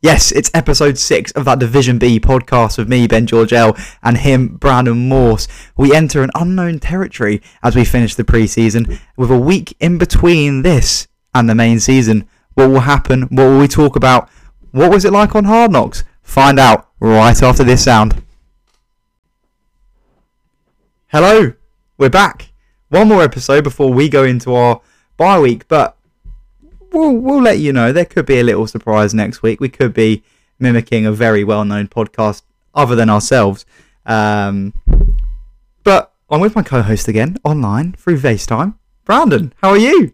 Yes, it's episode six of that Division B podcast with me, Ben Georgel, and him, Brandon Morse. We enter an unknown territory as we finish the preseason, with a week in between this and the main season. What will happen? What will we talk about? What was it like on Hard Knocks? Find out right after this sound. Hello, we're back. One more episode before we go into our bye week, but we'll we'll let you know. There could be a little surprise next week. We could be mimicking a very well known podcast other than ourselves. Um, but I'm with my co-host again online through FaceTime. Brandon, how are you?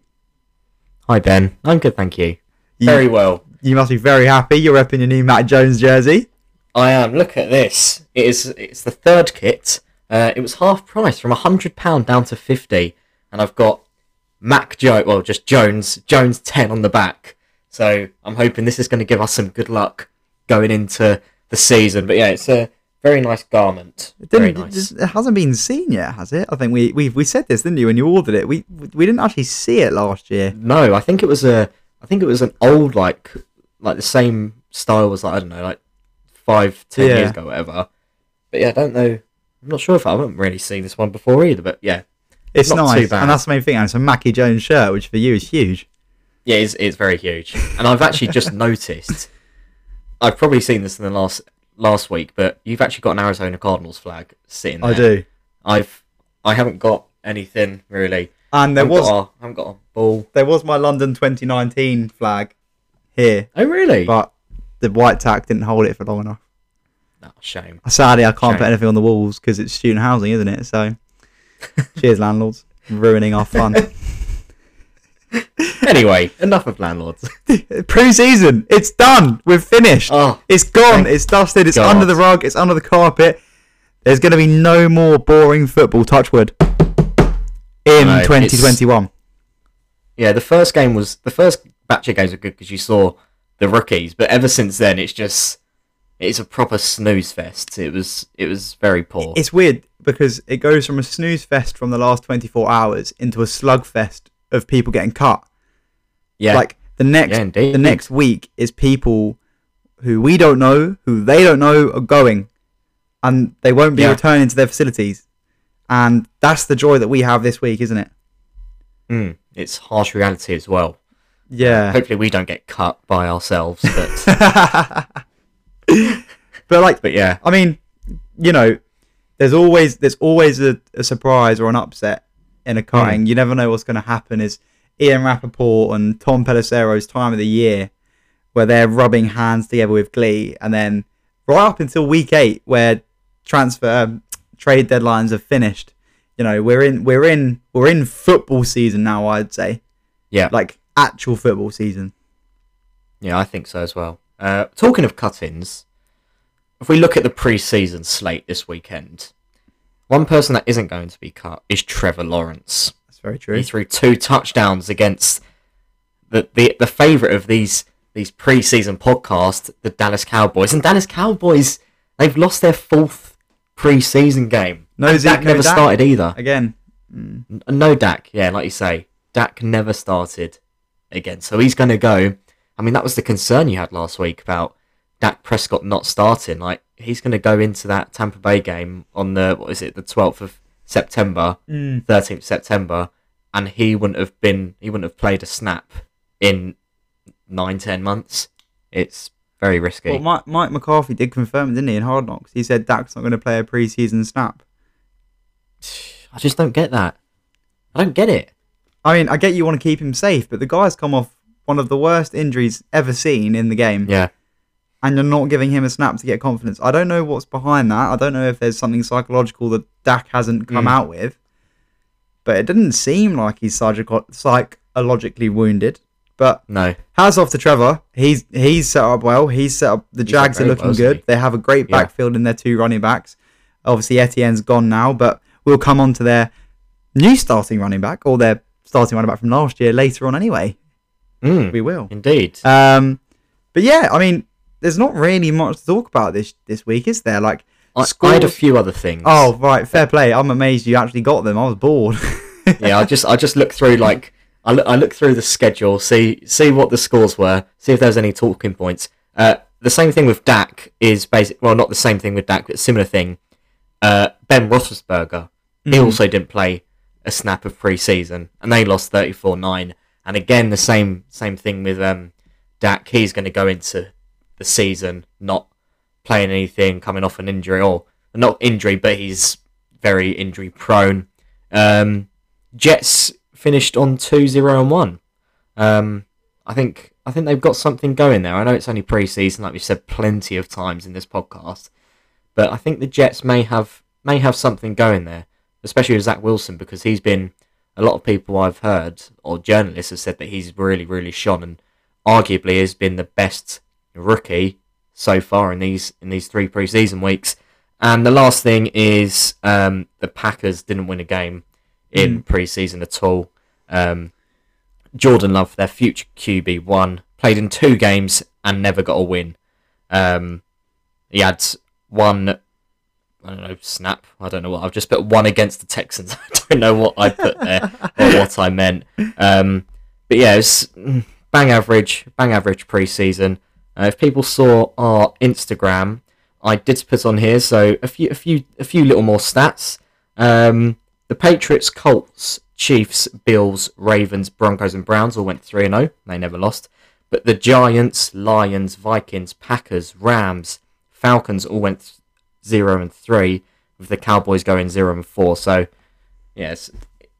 Hi Ben, I'm good, thank you. You- Very well. You must be very happy. You're up in your new Mac Jones jersey. I am. Look at this. It is. It's the third kit. Uh, it was half price from hundred pound down to fifty, and I've got Mac Joe. Well, just Jones. Jones ten on the back. So I'm hoping this is going to give us some good luck going into the season. But yeah, it's a very nice garment. It Very nice. It hasn't been seen yet, has it? I think we we we said this, didn't you? When you ordered it, we we didn't actually see it last year. No, I think it was a. I think it was an old like like the same style was like I don't know like five ten Yeah. years ago whatever. But yeah, I don't know. I'm not sure if I haven't really seen this one before either. But yeah, It's Not nice, and that's the main thing. And it's a Mackie Jones shirt, which for you is huge. yeah, it's it's very huge. And I've actually just noticed. I've probably seen this in the last last week, but you've actually got an Arizona Cardinals flag sitting there. I do. I've I haven't got anything really. And there I was got a, I haven't got a ball. there was my London 2019 flag here, Oh really? but the white tack didn't hold it for long enough. No, shame. Sadly, I can't Shame. put anything on the walls because it's student housing, isn't it? So, cheers, landlords, ruining our fun. Anyway, enough of landlords. Pre-season, it's done. We've finished. Oh, It's gone. It's dusted. It's God. under the rug. It's under the carpet. There's going to be no more boring football. Touchwood. In No, 2021. Yeah, the first game was the first batch of games were good because you saw the rookies, but ever since then it's just it's a proper snooze fest. It was it was very poor. It's weird because it goes from a snooze fest from the last 24 hours into a slugfest of people getting cut. yeah, Like the next yeah, the next week is people who we don't know, who they don't know are going, and they won't be Yeah. returning to their facilities. And that's the joy that we have this week, isn't it? Mm, it's harsh reality as well. Yeah. Hopefully we don't get cut by ourselves, but but like, but yeah, I mean, you know, there's always there's always a, a surprise or an upset in a cutting. You never know what's going to happen. Is Ian Rapoport and Tom Pelissero's time of the year where they're rubbing hands together with glee, and then right up until week eight where transfer um, trade deadlines have finished. You know, we're in we're in we're in football season now. I'd say yeah, like actual football season. yeah, I think so as well. Uh, talking of cut-ins, if we look at the pre-season slate this weekend, one person that isn't going to be cut is Trevor Lawrence. That's very true. He threw two touchdowns against the the, the favourite of these these preseason podcasts, the Dallas Cowboys. And Dallas Cowboys, they've lost their fourth preseason game. No and Zeke, Dak never Dak. started either. Again, N- No Dak, yeah, like you say, Dak never started again. So he's going to go. I mean, that was the concern you had last week about Dak Prescott not starting. Like he's going to go into that Tampa Bay game on the what is it, the twelfth of September, Mm. thirteenth September, and he wouldn't have been, he wouldn't have played a snap in nine, ten months. It's very risky. Well, Mike, Mike McCarthy did confirm, didn't he, in Hard Knocks? He said Dak's not going to play a preseason snap. I just don't get that. I don't get it. I mean, I get you want to keep him safe, but the guy's come off one of the worst injuries ever seen in the game, Yeah, and you're not giving him a snap to get confidence. I don't know what's behind that. I don't know if there's something psychological that Dak hasn't come Mm. out with, but it didn't seem like he's psychologically wounded. But no, hats off to Trevor. He's he's set up well. He's set up. The He's Jags are looking well, good. They have a great Yeah. backfield in their two running backs. Obviously, Etienne's gone now, but we'll come on to their new starting running back or their starting running back from last year later on. Anyway, Mm, we will. indeed. Um, but yeah, I mean, there's not really much to talk about this this week, is there? Like, I, I had a few other things. oh right, fair play. I'm amazed you actually got them. I was bored. yeah, I just I just looked through like I look, I looked through the schedule, see see what the scores were, see if there's any talking points. Uh, the same thing with Dak is basic. Well, not the same thing with Dak, but similar thing. Uh, ben Roethlisberger, he Mm. also didn't play a snap of pre-season, and they lost 34-9. And again, the same same thing with um, Dak. He's going to go into the season not playing anything, coming off an injury, or not injury, but he's very injury prone. Um, Jets finished on 2-0 and one. Um, I think I think they've got something going there. I know it's only pre-season, like we've said plenty of times in this podcast, but I think the Jets may have may have something going there, especially with Zach Wilson because he's been a lot of people I've heard or journalists have said that he's really really shone and arguably has been the best rookie so far in these in these three pre-season weeks. And the last thing is um, the Packers didn't win a game in pre-season at all. Um, Jordan Love, their future QB, one played in two games and never got a win. Um, he had one, I don't know, snap. I don't know what. I've just put one against the Texans. I don't know what I put there or what I meant. Um, but yeah, it's mm, bang average, bang average preseason. Uh, if people saw our Instagram, I did put on here so a few, a few, a few little more stats. Um, the Patriots, Colts, Chiefs, Bills, Ravens, Broncos, and Browns all went 3 and 0. They never lost. But the Giants, Lions, Vikings, Packers, Rams, Falcons all went 0 and 3, with the Cowboys going 0 and 4. So, yes,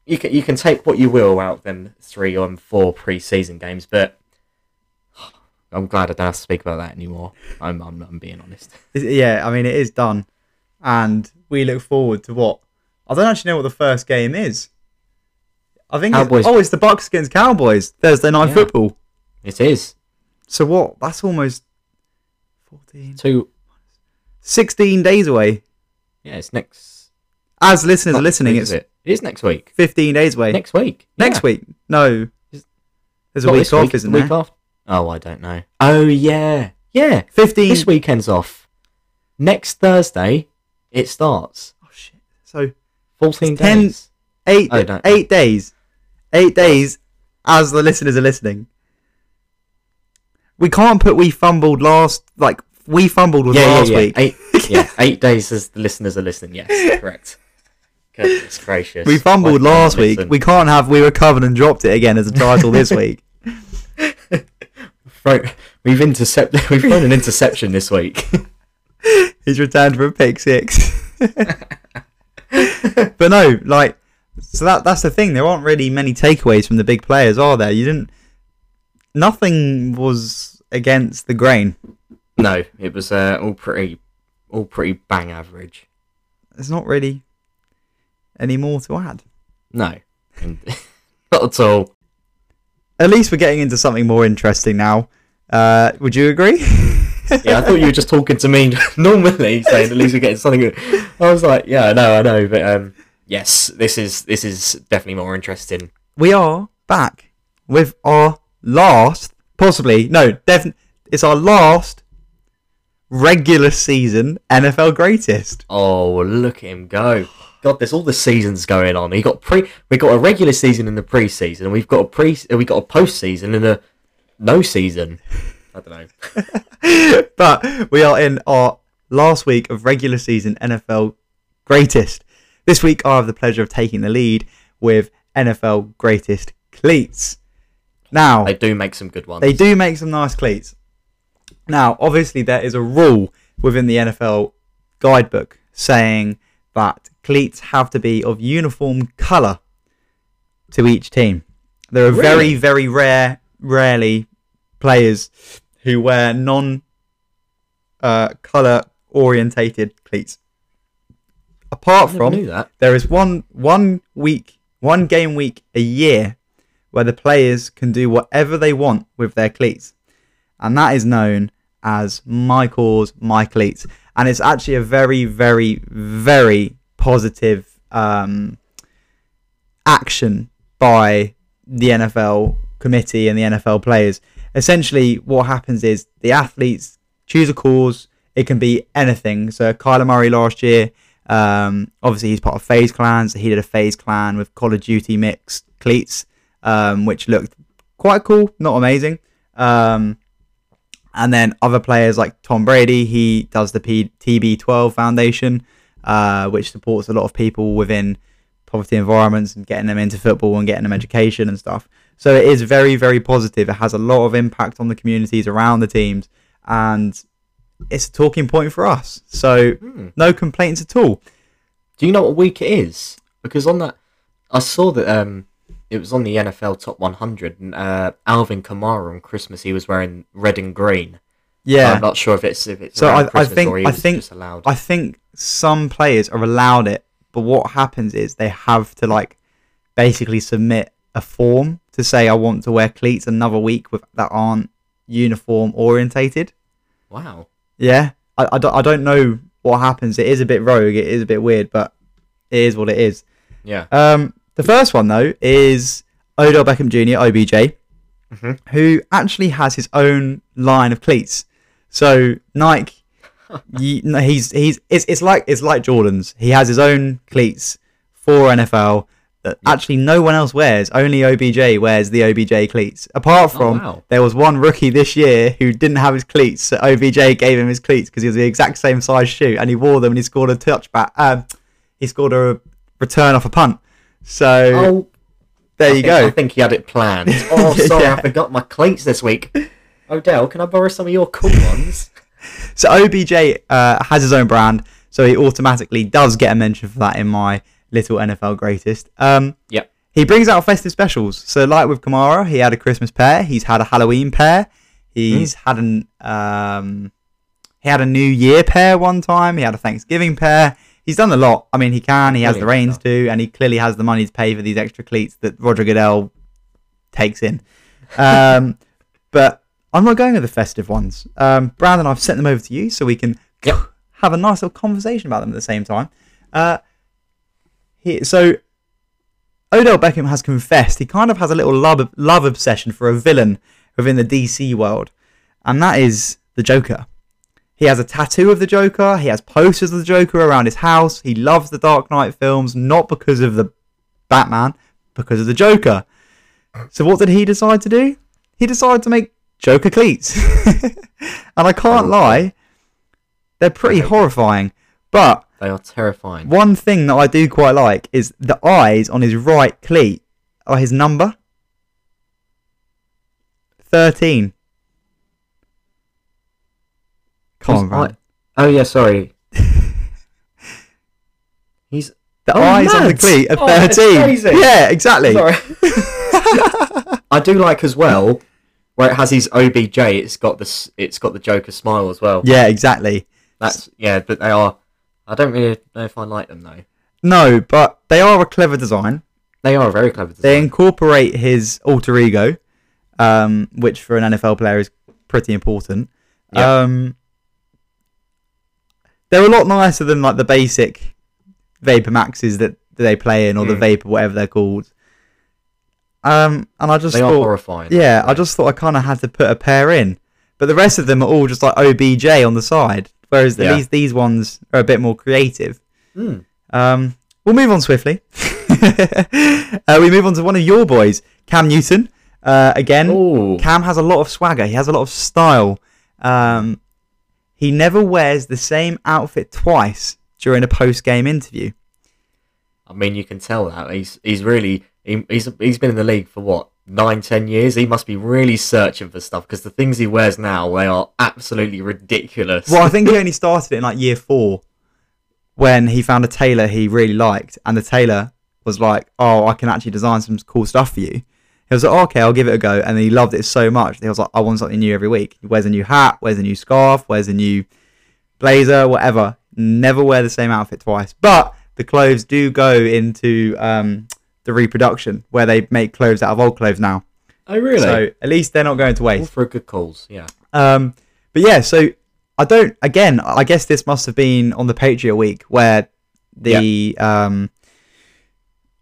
you can, you can take what you will out of them 3 and 4 preseason games, but I'm glad I don't have to speak about that anymore. I'm, I'm, I'm being honest. Yeah, I mean it is done, and we look forward to what I don't actually know what the first game is. I think Cowboys. It's, oh, it's the Bucks against Cowboys Thursday night Yeah. football. It is. So what? That's almost 14, Two. 16 days away. Yeah, it's next. As listeners not are listening, next it's is it? It is next week. 15 days away. Next week. Next Yeah. week? No, there's a Not week off, isn't the there? week after? Oh, I don't know. Oh yeah, yeah. 15. This weekend's off. Next Thursday, it starts. Oh shit! So Fourteen Ten- days. eight Oh, don't- eight days, eight days. As the listeners are listening, we can't put we fumbled last. Like we fumbled was yeah, last yeah, yeah. week. Eight, yeah, eight days as the listeners are listening. Yes, correct. Goodness gracious. We fumbled Why last week. listen? We can't have we recovered and dropped it again as a title this week. Throw- we've intercepted. We've thrown an interception this week. He's returned for a pick six. but no, like so that that's the thing. There aren't really many takeaways from the big players, are there? You didn't. Nothing was against the grain. no, it was uh, all pretty, all pretty bang average. There's not really any more to add. No, not at all. At least we're getting into something more interesting now. Uh, would you agree? Yeah, I thought you were just talking to me normally, saying at least we're getting something. Good. I was like, yeah, I know, I know, but um, yes, this is this is definitely more interesting. we are back with our last, possibly no, definitely it's our last regular season NFL greatest. Oh, look at him go! God, there's all the seasons going on. We got pre, we got a regular season in the preseason, and we've got a pre, we got a postseason and a no season. I don't know. but we are in our last week of regular season NFL greatest. This week, I have the pleasure of taking the lead with NFL greatest cleats. Now, They do make some good ones. they do make some nice cleats. Now, obviously, there is a rule within the NFL guidebook saying that cleats have to be of uniform colour to each team. There are a very, very rare, rarely players who wear non uh, colour orientated cleats. Apart from there is one one week, one game week a year where the players can do whatever they want with their cleats, and that is known as my cause, my cleats, and it's actually a very, very, very positive um, action by the NFL committee and the NFL players. Essentially, what happens is the athletes choose a cause. It can be anything. So Kyler Murray last year, um, obviously he's part of FaZe Clan, so he did a FaZe Clan with Call of Duty mixed cleats, um, which looked quite cool, not amazing. Um, And then other players like Tom Brady, he does the P- TB12 Foundation, uh, which supports a lot of people within poverty environments and getting them into football and getting them education and stuff. So it is very, very positive. It has a lot of impact on the communities around the teams, and it's a talking point for us. So Hmm. no complaints at all. Do you know what week it is? Because on that, I saw that um, it was on the NFL Top 100, and uh, Alvin Kamara on Christmas he was wearing red and green. Yeah. I'm not sure if it's if it's So I- I think- I think-. I think some players are allowed it, but what happens is they have to like basically submit a form to say I want to wear cleats another week with that aren't uniform orientated. wow. Yeah, I, I, don't, I don't know what happens. It is a bit rogue. It is a bit weird, but it is what it is. Yeah. Um, the first one though is Odell Beckham Jr. OBJ, Mhm. who actually has his own line of cleats. So Nike, ye- no, he's he's it's, it's like it's like Jordan's. He has his own cleats for NFL that actually no one else wears. Only OBJ wears the OBJ cleats. Apart from wow. there was one rookie this year who didn't have his cleats. So OBJ gave him his cleats because he was the exact same size shoe and he wore them and he scored a touchback. Um, he scored a return off a punt. So Oh, there I you think- I go. think he had it planned. Oh, sorry, Yeah. I forgot my cleats this week. Odell, can I borrow some of your cool ones? So OBJ uh, has his own brand, so he automatically does get a mention for that in my little NFL greatest. Um, Yep. He brings out festive specials. So like with Kamara, he had a Christmas pair. He's had a Halloween pair. He's had an um, he had a New Year pair one time. He had a Thanksgiving pair. He's done a lot. I mean, he can. He has the reins stuff. to, and he clearly has the money to pay for these extra cleats that Roger Goodell takes in. Um, but I'm not going with the festive ones. Um, Brandon, I've sent them over to you so we can Yep. have a nice little conversation about them at the same time. Uh, he, so Odell Beckham has confessed he kind of has a little love love obsession for a villain within the DC world, and that is the Joker. He has a tattoo of the Joker. He has posters of the Joker around his house. He loves the Dark Knight films, not because of the Batman, because of the Joker. So what did he decide to do? He decided to make Joker cleats, and I can't lie, they're pretty horrifying. But They are terrifying. one thing that I do quite like is the eyes on his right cleat are his number. 13. Come on, Brad. Oh yeah, sorry. He's The Oh, eyes on the cleat are Oh, 13. crazy. Yeah, exactly. sorry. I do like as well where it has his OBJ. It's got this. It's got the Joker smile as well. Yeah, exactly. That's yeah, but they are. I don't really know if I like them though. No, but they are a clever design. They are a very clever. Design. They Design. incorporate his alter ego, um, which for an NFL player is pretty important. Yeah. Um, they're a lot nicer than like the basic Vapor Maxes that, that they play in, or the Mm. Vapor, whatever they're called. Um, and I just They are thought, horrifying. yeah, I just thought I kind of had to put a pair in, but the rest of them are all just like OBJ on the side, whereas Yeah. these these ones are a bit more creative. Mm. Um, we'll move on swiftly. uh, we move on to one of your boys, Cam Newton. Uh, again, Ooh. Cam has a lot of swagger. He has a lot of style. Um, he never wears the same outfit twice during a post-game interview. I mean, you can tell that he's he's really he, he's he's been in the league for what nine ten years. He must be really searching for stuff because the things he wears now they are absolutely ridiculous. Well, I think he only started it in like year four when he found a tailor he really liked, and the tailor was like, "Oh, I can actually design some cool stuff for you." He was like, oh, "Okay, I'll give it a go," and he loved it so much. He was like, "I want something new every week." He wears a new hat, wears a new scarf, wears a new blazer, whatever. Never wear the same outfit twice. But the clothes do go into um, the reproduction where they make clothes out of old clothes now. oh really? So at least they're not going to waste. All for a good cause. Yeah. Um, but yeah, so I don't. Again, I guess this must have been on the Patriot Week where the um,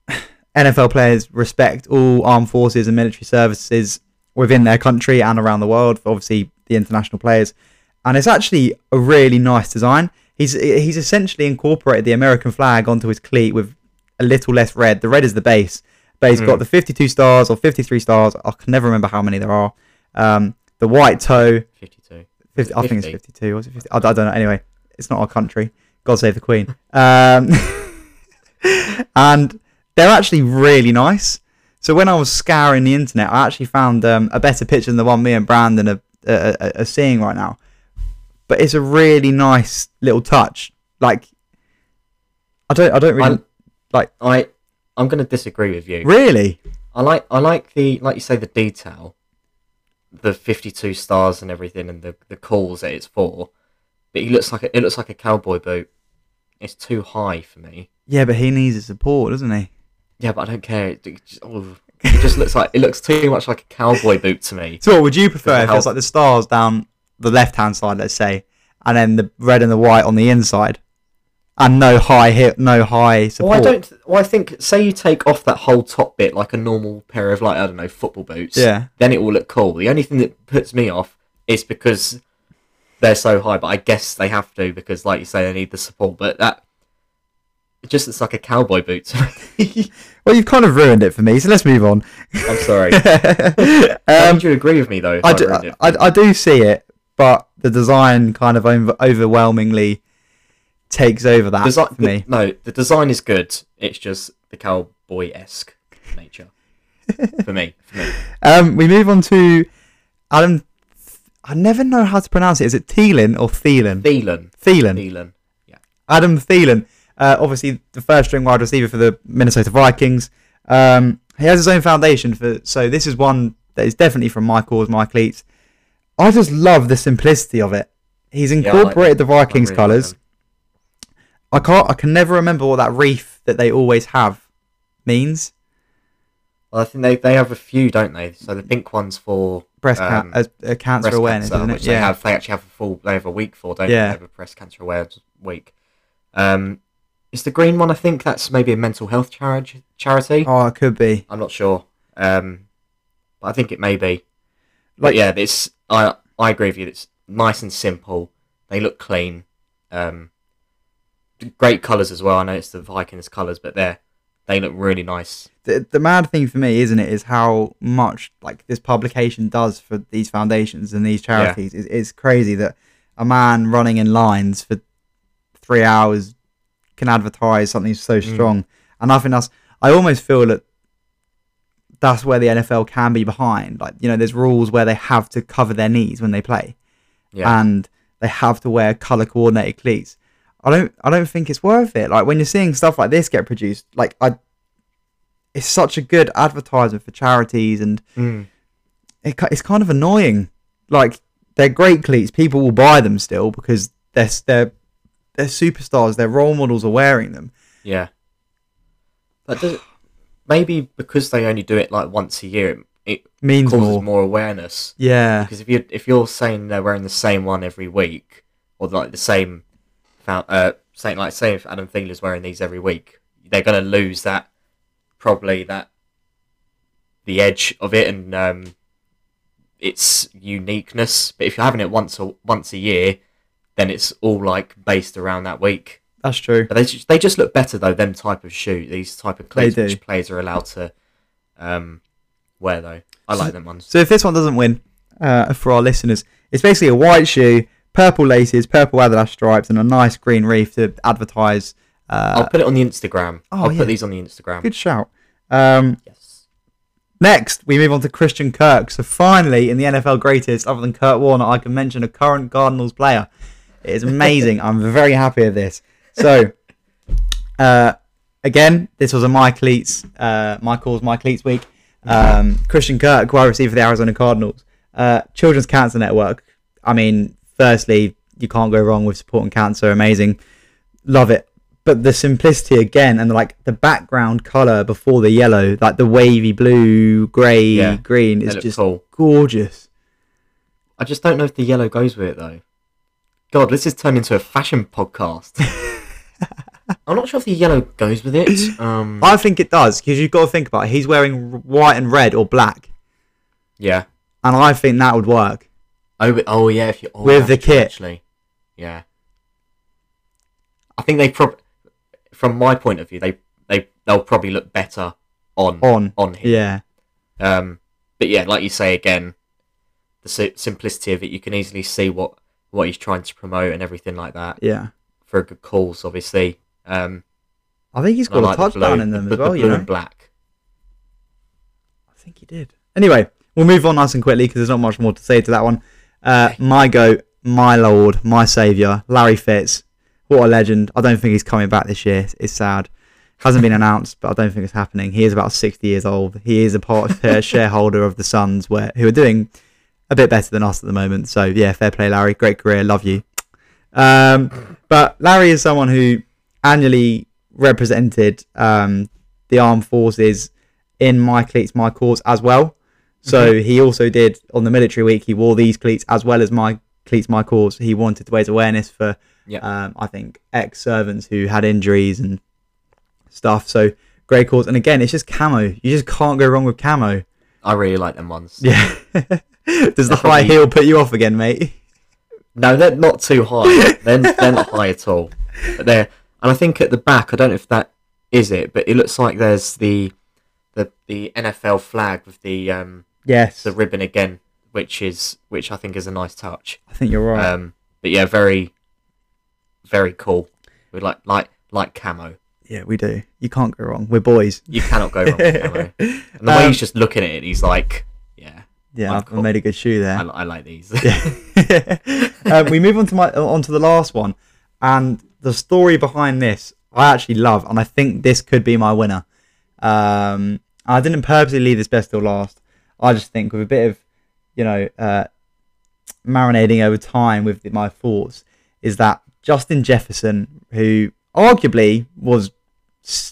NFL players respect all armed forces and military services within their country and around the world. Obviously, the international players, and it's actually a really nice design. He's he's essentially incorporated the American flag onto his cleat with a little less red. The red is the base, but he's got the 52 stars or 53 stars. I can never remember how many there are. Um, the white toe. 52. 50, I think it's 52. Was it 50? I, I don't know. Anyway, it's not our country. God save the Queen. Um, and they're actually really nice. So when I was scouring the internet, I actually found um, a better picture than the one me and Brandon are, are, are, are seeing right now. But it's a really nice little touch. Like, I don't, I don't really, I'm- I I'm gonna disagree with you. really. I like I like the like you say the detail, the 52 stars and everything, and the the calls that it's for. But he looks like a, it looks like a cowboy boot. It's too high for me. Yeah, but he needs his support, doesn't he? Yeah, but I don't care. It, it just, oh, it just looks like it looks too much like a cowboy boot to me. So, what would you prefer if how- it's like the stars down the left hand side, let's say, and then the red and the white on the inside, and no high hip, no high support? Well, I don't. Well, I think say you take off that whole top bit like a normal pair of like I don't know football boots. Yeah. Then it will look cool. The only thing that puts me off is because they're so high. But I guess they have to because, like you say, they need the support. But that it just looks like a cowboy boot. Well, you've kind of ruined it for me, so let's move on. I'm sorry. Um, would you agree with me though? I, I do? I, I do see it, but the design kind of over, overwhelmingly takes over that Desi- for me. no, the design is good. It's just the cowboy esque nature for me. For me. Um, we move on to Adam. I never know how to pronounce it. Is it Thielen or Thielen? Thielen. Thielen. Thielen. Adam Thielen, uh, obviously the first string wide receiver for the Minnesota Vikings. Um, he has his own foundation for, so this is one that is definitely from my cause, my cleats. I just love the simplicity of it. He's I like incorporated the Vikings really like colours. I can't, I can never remember what that wreath that they always have means. Well, I think they, they have a few, don't they? So the pink one's for Breast Um, can- uh, cancer breast awareness, cancer, which it? they Yeah. have. They actually have a full. They have a week for, don't Yeah. they? They have a breast cancer awareness week. Um, is the green one? I think that's maybe a mental health charity. Charity. Oh, it could be. I'm not sure. Um, but I think it may be. Like- But yeah, it's I I agree with you. It's nice and simple. They look clean. Um, great colours as well. I know it's the Vikings colours, but they're they look really nice. the, the mad thing for me, isn't it, is how much like this publication does for these foundations and these charities. It's, it's crazy that a man running in lines for three hours can advertise something so Mm. strong. And I think that's I almost feel that that's where the NFL can be behind. Like you know, there's rules where they have to cover their knees when they play, Yeah. and they have to wear color coordinated cleats. I don't I don't think it's worth it. Like when you're seeing stuff like this get produced, like I it's such a good advertisement for charities and Mm. it, it's kind of annoying. Like they're great cleats, people will buy them still because they're they're they're superstars, their role models are wearing them. Yeah. But does, maybe because they only do it like once a year, it, it Means causes more. more. awareness. Yeah. Because if you if you're saying they're wearing the same one every week, or like the same, fou- uh, saying like say if Adam Thielen's wearing these every week, they're gonna lose that probably that the edge of it and um, its uniqueness. But if you're having it once or once a year, then it's all like based around that week. That's true. But they just, they just look better though. Them type of shoe, these type of cleats, which players are allowed to um, wear though. I like them ones. So if this one doesn't win, uh, for our listeners, it's basically a white shoe, purple laces, purple Adidas stripes, and a nice green reef to advertise. Uh, I'll put it on the Instagram. oh, I'll yeah. put these on the Instagram. good shout. Um, Yes. Next, we move on to Christian Kirk. So finally, in the NFL greatest, other than Kurt Warner, I can mention a current Cardinals player. It is amazing. I'm very happy with this. So, uh, again, this was a my cleats, uh, my calls, my cleats week. Um, Christian Kirk, wide receiver for the Arizona Cardinals. Uh, Children's Cancer Network. I mean, firstly, you can't go wrong with supporting cancer. Amazing, love it. But the simplicity again, and like the background color before the yellow, like the wavy blue, grey, Yeah, green, is just cool. gorgeous. I just don't know if the yellow goes with it though. God, this has turned into a fashion podcast. I'm not sure if the yellow goes with it. Um, I think it does because you've got to think about it. He's wearing white and red or black, yeah. and I think that would work. Oh, oh yeah. If you oh, With the kit. actually, yeah. I think they prob, from my point of view, they they they'll probably look better on On, on him. yeah, Um, but yeah, like you say again, the si- simplicity of it. You can easily see what what he's trying to promote and everything like that Yeah. for a good cause, obviously. Um, I think he's got a touchdown in them the, as well, the you know. and black. I think he did. Anyway, we'll move on nice and quickly because there's not much more to say to that one. Uh, my goat, my lord, my saviour, Larry Fitz. What a legend. I don't think he's coming back this year. It's sad. Hasn't been announced, but I don't think it's happening. He is about 60 years old. He is a part uh, shareholder of the Suns, where who are doing a bit better than us at the moment. So yeah, fair play, Larry. Great career. Love you. Um, but Larry is someone who annually represented um, the armed forces in my cleats, my cause as well. So he also did on the military week. He wore these cleats as well as my cleats, my cause. He wanted to raise awareness for, Yeah. um, I think, ex servants who had injuries and stuff. So great cause. And again, it's just camo. You just can't go wrong with camo. I really like them ones. Yeah. Does the high probably- heel put you off again, mate? No, they're not too high. they're, they're not high at all. But they're, and I think at the back, I don't know if that is it, but it looks like there's the the the NFL flag with the um Yes. the ribbon again, which is which I think is a nice touch. I think you're right. Um, but yeah, very very cool. We like like like camo. yeah, we do. You can't go wrong. We're boys. You cannot go wrong with camo. And the way Um, he's just looking at it, he's like, yeah, Yeah, I've cool. made a good shoe there. I, I like these. um, we move on to my onto the last one, and the story behind this I actually love, and I think this could be my winner. Um, I didn't purposely leave this best till last. I just think with a bit of, you know, uh, marinating over time with my thoughts, is that Justin Jefferson, who arguably was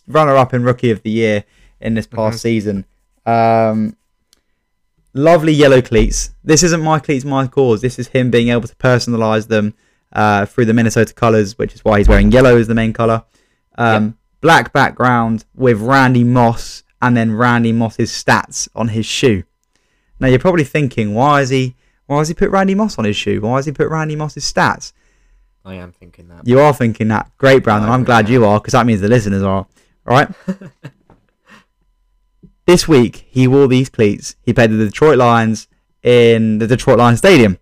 runner-up in Rookie of the Year in this past season, um, lovely yellow cleats. This isn't my cleats, my cause. This is him being able to personalize them uh, through the Minnesota colors, which is why he's wearing yellow as the main color. Um, Black background with Randy Moss and then Randy Moss's stats on his shoe. Now you're probably thinking, why is he? Why has he put Randy Moss on his shoe? Why has he put Randy Moss's stats? I am thinking that. You are thinking that. Great, Brandon. I'm glad you are because that means the listeners are. All right. this week, he wore these cleats. He played the Detroit Lions in the Detroit Lions Stadium.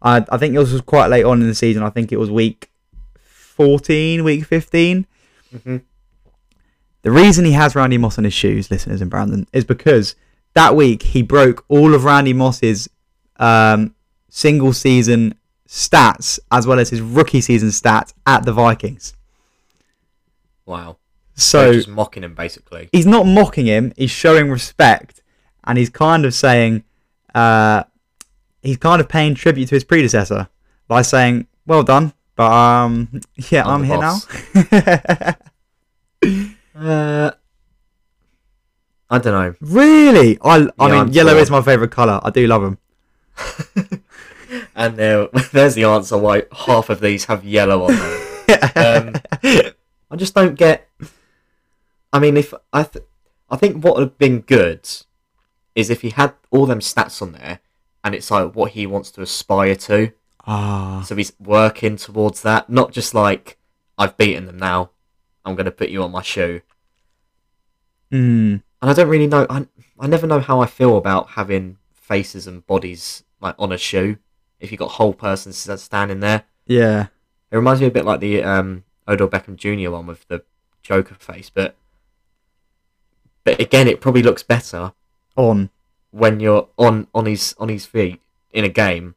I, I think this was quite late on in the season. I think it was week 14, week 15. hmm The reason he has Randy Moss on his shoes, listeners and Brandon, is because that week he broke all of Randy Moss's um, single season stats as well as his rookie season stats at the Vikings. Wow. So They're just mocking him basically. he's not mocking him, he's showing respect and he's kind of saying, uh, he's kind of paying tribute to his predecessor by saying, well done, but um, yeah, I'm, I'm here boss." now. Uh, I don't know. really? I, I Yeah, mean, I'm yellow is my favourite colour. I do love them. And there, there's the answer why half of these have yellow on them. Um, I just don't get. I mean, if I, th- I think what would have been good is if he had all them stats on there, and it's like what he wants to aspire to. Ah, So he's working towards that, not just like I've beaten them now. I'm going to put you on my shoe. mm, And I don't really know. I I never know how I feel about having faces and bodies like on a shoe. If you've got whole persons standing there, yeah. it reminds me a bit like the um, Odell Beckham Jr. one with the Joker face. But but again, it probably looks better On. when you're on on his on his feet in a game.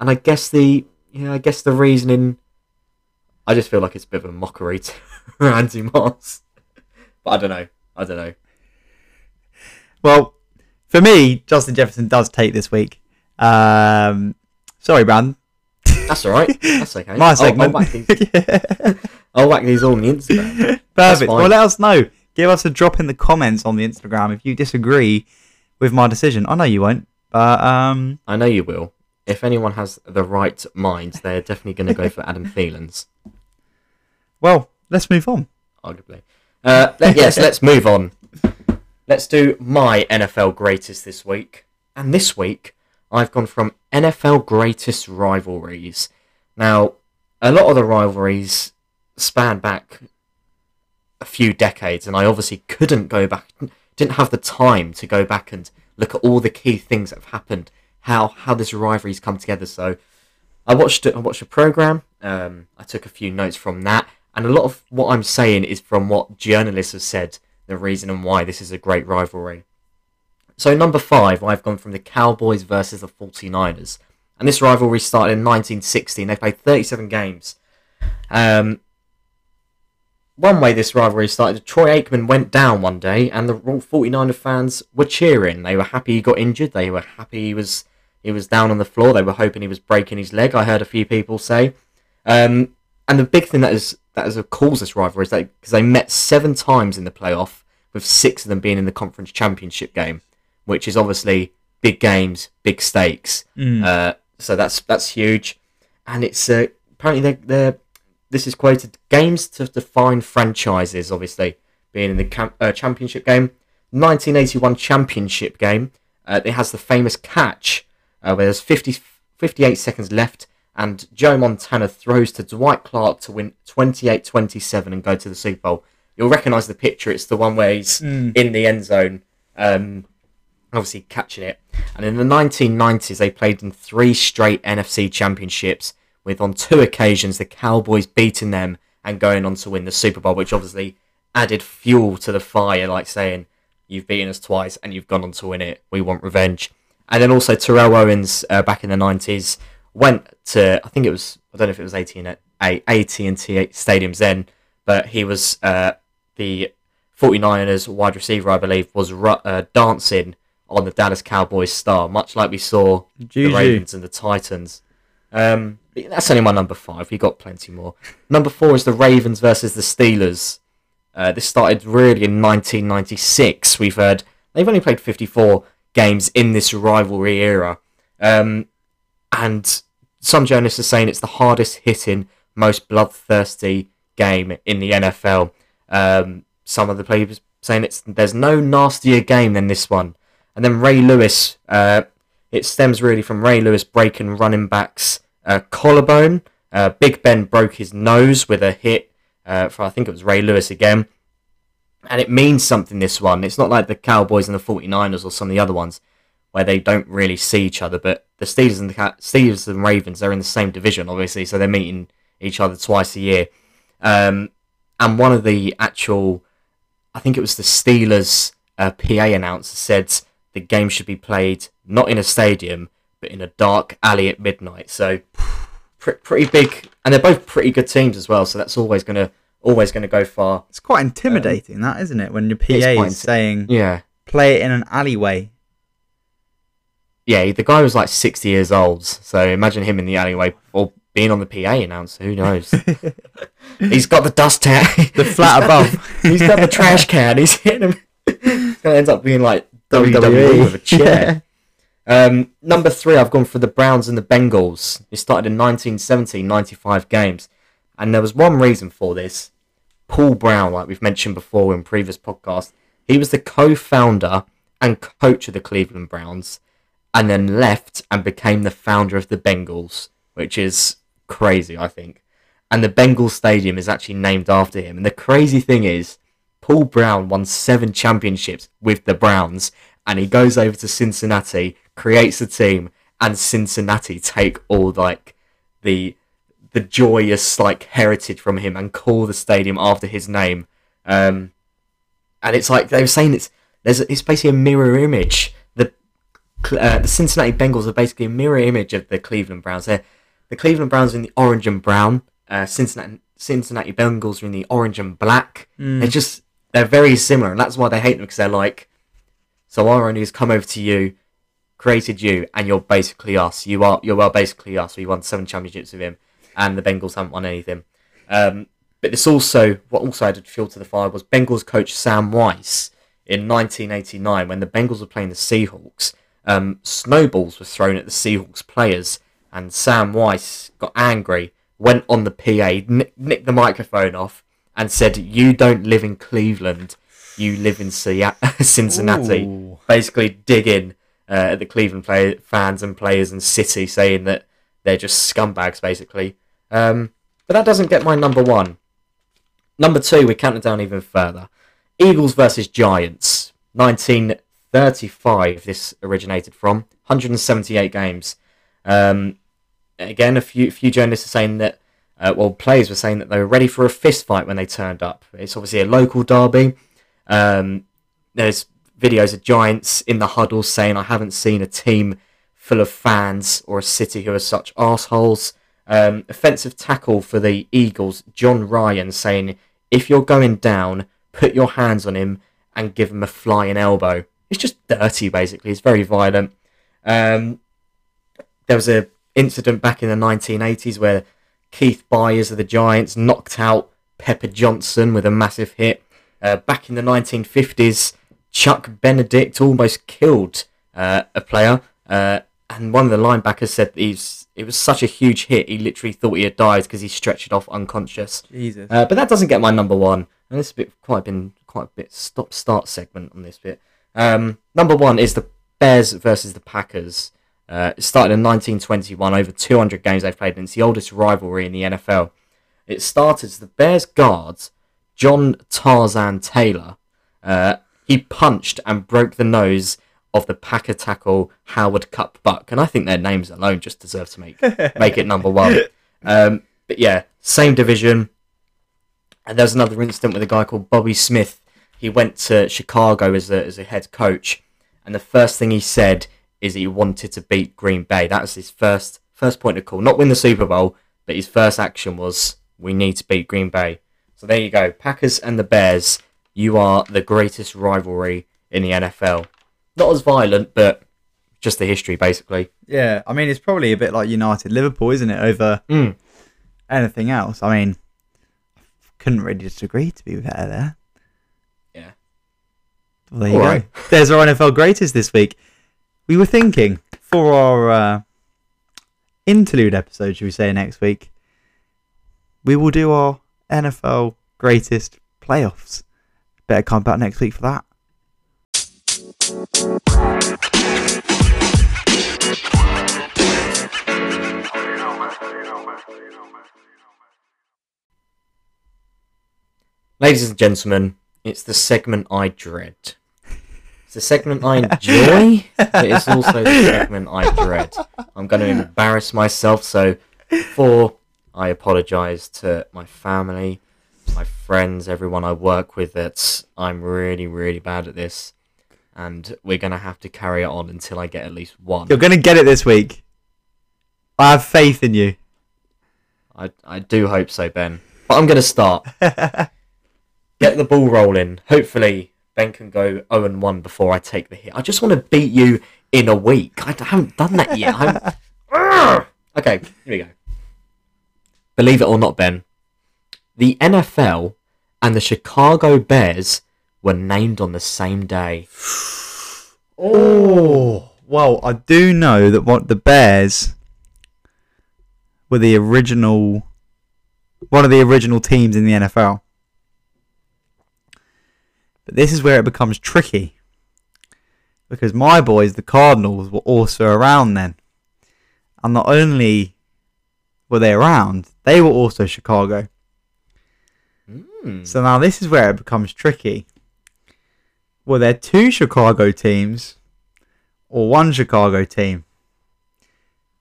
And I guess the yeah, I guess the reasoning. I just feel like it's a bit of a mockery to Randy Moss. But I don't know. I don't know. Well, for me, Justin Jefferson does take this week. Um, sorry, Brandon. That's all right. That's okay. My segment. I'll, whack these, I'll whack these all on the Instagram. Perfect. Well, let us know. Give us a drop in the comments on the Instagram if you disagree with my decision. I know you won't, but um, I know you will. If anyone has the right mind, they're definitely going to go for Adam Thielens, well, let's move on. arguably. Uh, let- yes, let's move on. Let's do my NFL greatest this week. And this week, I've gone from NFL greatest rivalries. Now, a lot of the rivalries span back a few decades, and I obviously couldn't go back, didn't have the time to go back and look at all the key things that have happened. how how this rivalry's come together. So I watched it. I watched a program. Um, I took a few notes from that, and a lot of what I'm saying is from what journalists have said. The reason and why this is a great rivalry. So number five, I've gone from the Cowboys versus the 49ers. And this rivalry started in 1960 and they played 37 games. Um, one way this rivalry started, Troy Aikman went down one day and the 49er fans were cheering. They were happy he got injured. They were happy he was he was down on the floor. They were hoping he was breaking his leg. I heard a few people say. Um, and the big thing that is that has caused this rivalry is that because they met seven times in the playoff, with six of them being in the conference championship game, which is obviously big games, big stakes. Mm. Uh, so that's that's huge, and it's uh, apparently they're, they're this is quoted games to define franchises. Obviously, being in the cam- uh, championship game, 1981 championship game. Uh, it has the famous catch uh, where there's 50, 58 seconds left, and Joe Montana throws to Dwight Clark to win 28-27 and go to the Super Bowl. You'll recognise the picture. It's the one where he's Mm. in the end zone, um, obviously catching it. And in the 1990s, they played in three straight NFC championships, with on two occasions the Cowboys beating them and going on to win the Super Bowl, which obviously added fuel to the fire, like saying, You've beaten us twice and you've gone on to win it. We want revenge. And then also Terrell Owens uh, back in the 90s went to, I think it was, I don't know if it was AT&T, AT&T Stadiums then, but he was uh, the 49ers wide receiver, I believe, was uh, dancing on the Dallas Cowboys star, much like we saw the Ravens and the Titans. Um, that's only my number five. We got plenty more. Number four is the Ravens versus the Steelers. Uh, this started really in 1996. We've heard they've only played 54 games in this rivalry era, um, and some journalists are saying it's the hardest hitting, most bloodthirsty game in the NFL. Um, some of the players saying it's there's no nastier game than this one. And then Ray Lewis, uh, it stems really from Ray Lewis breaking running backs uh, collarbone. Uh, Big Ben broke his nose with a hit uh, for I think it was Ray Lewis again. And it means something this one. It's not like the Cowboys and the 49ers or some of the other ones where they don't really see each other, but the Steelers and the Steelers and Ravens they're in the same division obviously, so they're meeting each other twice a year. Um, and one of the actual I think it was the Steelers uh, PA announcer said the game should be played not in a stadium but in a dark alley at midnight. So pr- pretty big, and they're both pretty good teams as well. So that's always gonna always gonna go far. It's quite intimidating, that isn't it? When your PA is saying Yeah, play it in an alleyway. Yeah. The guy was like sixty years old, so imagine him in the alleyway or being on the PA announcer. Who knows? he's got the dust hat, The flat above. he's got the trash can. He's hitting him. It's gonna end up being like WWE. WWE with a chair. Um, number three, I've gone for the Browns and the Bengals. It started in 1970, 95 games. And there was one reason for this. Paul Brown, like we've mentioned before in previous podcasts, he was the co founder and coach of the Cleveland Browns and then left and became the founder of the Bengals, which is crazy, I think. And the Bengal Stadium is actually named after him. And the crazy thing is, Paul Brown won seven championships with the Browns, and he goes over to Cincinnati, creates a team, and Cincinnati take all like the the joyous like heritage from him and call the stadium after his name. Um, and it's like they were saying it's there's it's basically a mirror image. The uh, the Cincinnati Bengals are basically a mirror image of the Cleveland Browns. They're, the Cleveland Browns are in the orange and brown. Uh, Cincinnati Cincinnati Bengals are in the orange and black. Mm. They're just they're very similar, and that's why they hate them because they're like, so our owner has come over to you, created you, and you're basically us. You are you are basically us. We won seven championships with him, and the Bengals haven't won anything. Um, but this also what also added fuel to the fire was Bengals coach Sam Wyche in 1989 when the Bengals were playing the Seahawks. Um, snowballs were thrown at the Seahawks players, and Sam Wyche got angry, went on the PA, nick, nicked the microphone off, and said, "You don't live in Cleveland, you live in Sea- Cincinnati." Ooh. Basically, digging uh, at the Cleveland play- fans and players and city, saying that they're just scumbags, basically. Um, but that doesn't get my number one. Number two, we count it down even further. Eagles versus Giants, 35 this originated from, 178 games. Um, again, a few few journalists are saying that, uh, well, players were saying that they were ready for a fist fight when they turned up. It's obviously a local derby. Um, there's videos of Giants in the huddle saying, I haven't seen a team full of fans or a city who are such assholes. Um, offensive tackle for the Eagles, Jon Runyan, saying, if you're going down, put your hands on him and give him a flying elbow. It's just dirty, basically. It's very violent. Um, there was a incident back in the 1980s where Keith Byars of the Giants knocked out Pepper Johnson with a massive hit. Uh, back in the 1950s, Chuck Bednarik almost killed uh, a player, uh, and one of the linebackers said he's it was such a huge hit he literally thought he had died because he stretched it off unconscious. Jesus. Uh, but that doesn't get my number one, and this bit quite been quite a bit stop start segment on this bit. Um, number one is the Bears versus the Packers. Uh, it started in 1921, over 200 games they've played, and it's the oldest rivalry in the NFL. It started as the Bears guards, John Tarzan Taylor. Uh, he punched and broke the nose of the Packer tackle Howard Cub Buck, and I think their names alone just deserve to make make it number one. Um, but yeah, same division. And there's another incident with a guy called Lovie Smith. He went to Chicago as a as a head coach, and the first thing he said is he wanted to beat Green Bay. That was his first first point of call. Not win the Super Bowl, but his first action was we need to beat Green Bay. So there you go. Packers and the Bears, you are the greatest rivalry in the NFL. Not as violent, but just the history basically. Yeah, I mean, it's probably a bit like United Liverpool, isn't it? Over Mm. anything else. I mean, couldn't really disagree, to be fair there. Well, there you All go. right. There's our NFL greatest this week. We were thinking for our uh, interlude episode, should we say, next week, we will do our NFL greatest playoffs. Better come back next week for that. Ladies and gentlemen, it's the segment I dread. It's the segment I enjoy, but it's also the segment I dread. I'm going to embarrass myself, so before I apologise to my family, my friends, everyone I work with, that I'm really, really bad at this, and we're going to have to carry it on until I get at least one. You're going to get it this week. I have faith in you. I, I do hope so, Ben. But I'm going to start. Get the ball rolling. Hopefully, Ben can go 0 and 1 before I take the hit. I just want to beat you in a week. I haven't done that yet. Okay, here we go. Believe it or not, Ben, the NFL and the Chicago Bears were named on the same day. Oh, well, I do know that what the Bears were the original, one of the original teams in the NFL. But this is where it becomes tricky. Because my boys, the Cardinals, were also around then. And not only were they around, they were also Chicago. Hmm. So now this is where it becomes tricky. Were there two Chicago teams or one Chicago team?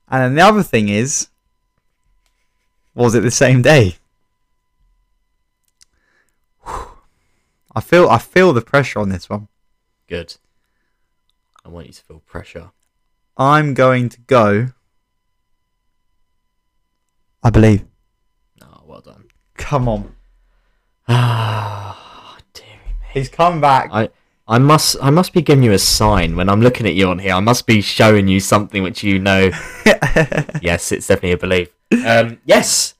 And then the other thing is, was it the same day? I feel I feel the pressure on this one. Good. I want you to feel pressure. I'm going to go. I believe. Oh, well done. Come on. Ah, dearie me. He's come back. I I must I must be giving you a sign when I'm looking at you on here. I must be showing you something which you know. yes, it's definitely a belief. Um, yes,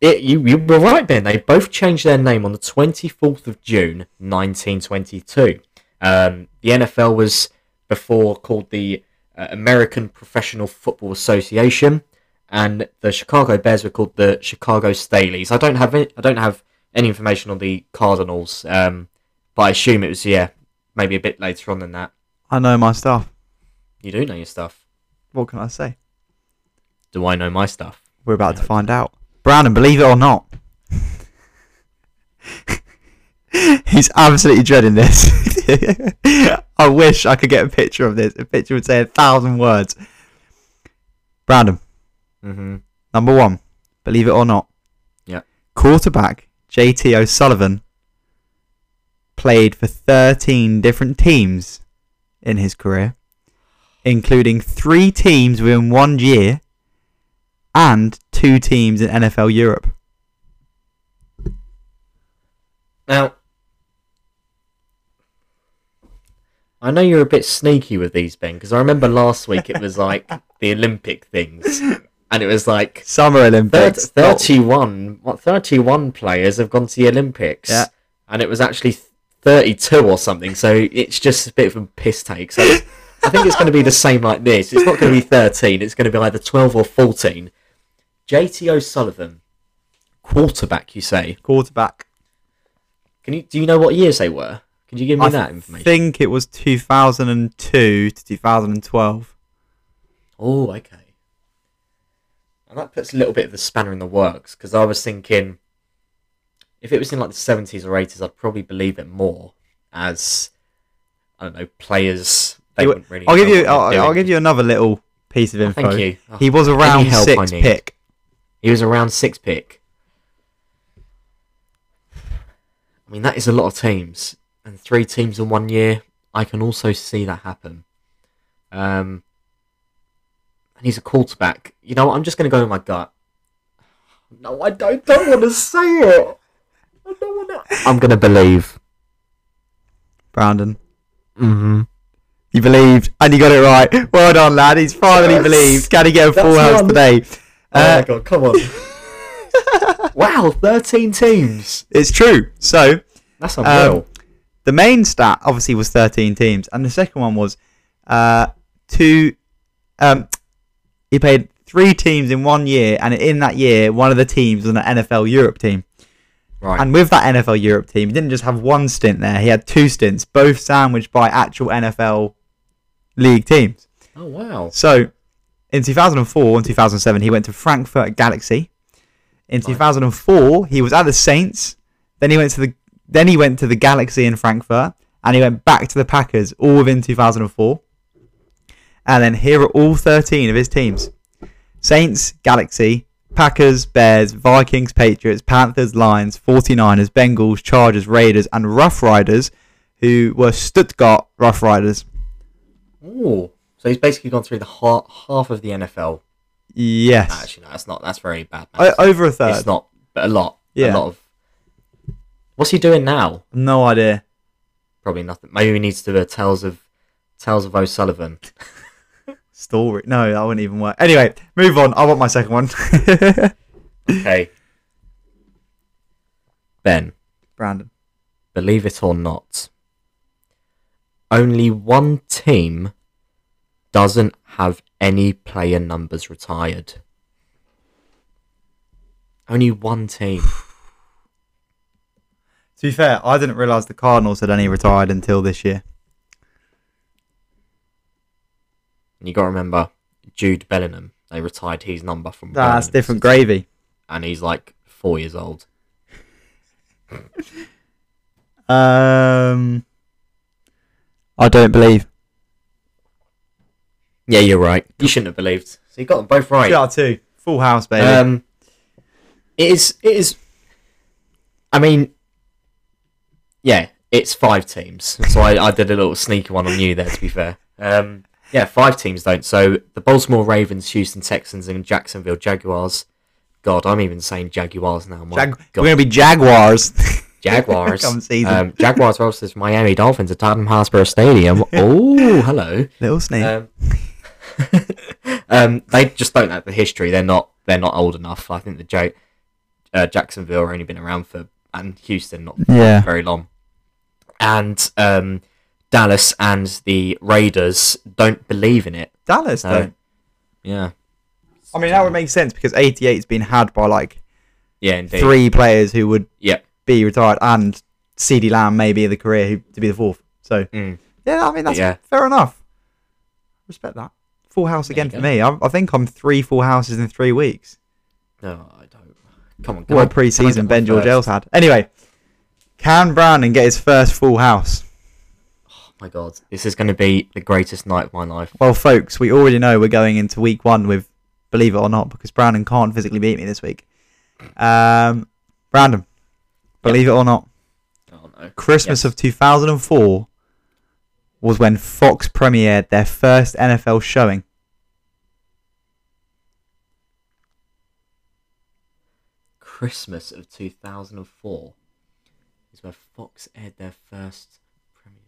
it, you you were right, Ben. They both changed their name on the 24th of June, 1922. Um, the NFL was before called the uh, American Professional Football Association, and the Chicago Bears were called the Chicago Staleys. I don't have any, I don't have any information on the Cardinals, um, but I assume it was yeah maybe a bit later on than that. I know my stuff. You do know your stuff. What can I say? Do I know my stuff? We're about to find out. Brandon, believe it or not, he's absolutely dreading this. I wish I could get a picture of this. A picture would say a thousand words. Brandon, Mm-hmm. number one, believe it or not. Yeah. Quarterback JT O'Sullivan played for 13 different teams in his career, including three teams within one year and two teams in NFL Europe. Now, I know you're a bit sneaky with these, Ben, because I remember last week it was like the Olympic things, and it was like Summer Olympics. 31, what, 31 players have gone to the Olympics, Yeah. and it was actually 32 or something, so it's just a bit of a piss take. So I think it's going to be the same like this. It's not going to be 13, it's going to be either 12 or 14. JT O'Sullivan, quarterback, you say. quarterback. Can you do you know what years they were? Can you give me I that information? I think it was 2002 to 2012. Oh, okay. And that puts a little bit of the spanner in the works because I was thinking if it was in like the seventies or eighties, I'd probably believe it more as I don't know players. They wouldn't really. I'll give you. I'll, I'll give you another little piece of Oh, info. Thank you. Oh, He was a round help six need. pick. He was a round six pick. I mean, that is a lot of teams, and three teams in one year. I can also see that happen. Um, and he's a quarterback. You know what? I'm just going to go with my gut. No, I don't, don't want to say it. I don't want to. I'm going to believe. Brandon, Mm-hmm. you believed and you got it right. Well done, lad. He's finally Yes. believed. Can he get a full house today? Oh Uh, my god! Come on. wow, 13 teams. It's true. So That's unreal. the main stat obviously was 13 teams, and the second one was uh, two. Um, he played three teams in one year, and in that year, one of the teams was an NFL Europe team. right. And with that NFL Europe team, he didn't just have one stint there; he had two stints, both sandwiched by actual NFL league teams. oh wow. So, in 2004 and 2007, he went to Frankfurt Galaxy. In 2004, he was at the Saints. Then he went to the then he went to the Galaxy in Frankfurt, and he went back to the Packers all within 2004. And then here are all 13 of his teams: Saints, Galaxy, Packers, Bears, Vikings, Patriots, Panthers, Lions, 49ers, Bengals, Chargers, Raiders, and Rough Riders, who were Stuttgart Rough Riders. Oh, so he's basically gone through the ha- half of the NFL. Yes, Actually, no, that's not. That's very bad. Maths. over a third. it's not, but a lot. Yeah. A lot of. What's he doing now? No idea. Probably nothing. Maybe he needs to do a Tales of Tales of O'Sullivan. Story. No, that wouldn't even work. Anyway, move on. I want my second one. Okay. Ben, Brandon. believe it or not, only one team doesn't have any player numbers retired. Only one team. To be fair, I didn't realise the Cardinals had any retired until this year. And you got to remember Jude Bellingham. They retired his number from. That's different gravy. And he's like four years old. Um, I don't believe. Yeah, you're right. You shouldn't have believed. So you got them both right. Two out of two. Full house, baby. Um, it is. It is. I mean, yeah, it's five teams. So I, I did a little sneaky one on you there. To be fair, um, yeah, five teams don't. So the Baltimore Ravens, Houston Texans, and Jacksonville Jaguars. God, I'm even saying Jaguars now. My Jag- God. we're going to be Jaguars. Jaguars. Come season. Um, Jaguars versus Miami Dolphins at Tottenham Hotspur Stadium. oh, hello. Little sneak. Um, um, they just don't have the history. They're not. They're not old enough. I think the J- uh, Jacksonville have only been around for and Houston not yeah. very long, and um, Dallas and the Raiders don't believe in it. Dallas, So, though. Yeah, I mean, that would make sense because 88's been had by like yeah, indeed. three players who would Yeah. be retired and CeeDee Lamb maybe in the career who to be the fourth. So, Mm. yeah, I mean, that's Yeah. fair enough. Respect that. Full house again for me. I, I think I'm three full houses in three weeks. No, I don't. Come on. Can What I- a can pre-season Ben George? Els had. Anyway, can Brandon get his first full house? Oh my god, this is going to be the greatest night of my life. Well, folks, we already know we're going into week one with, believe it or not, because Brandon can't physically beat me this week. Um, Brandon, believe it or not, Oh no. Christmas Yes. of 2004 was when Fox premiered their first NFL showing. Christmas of 2004 is where Fox aired their first premiere.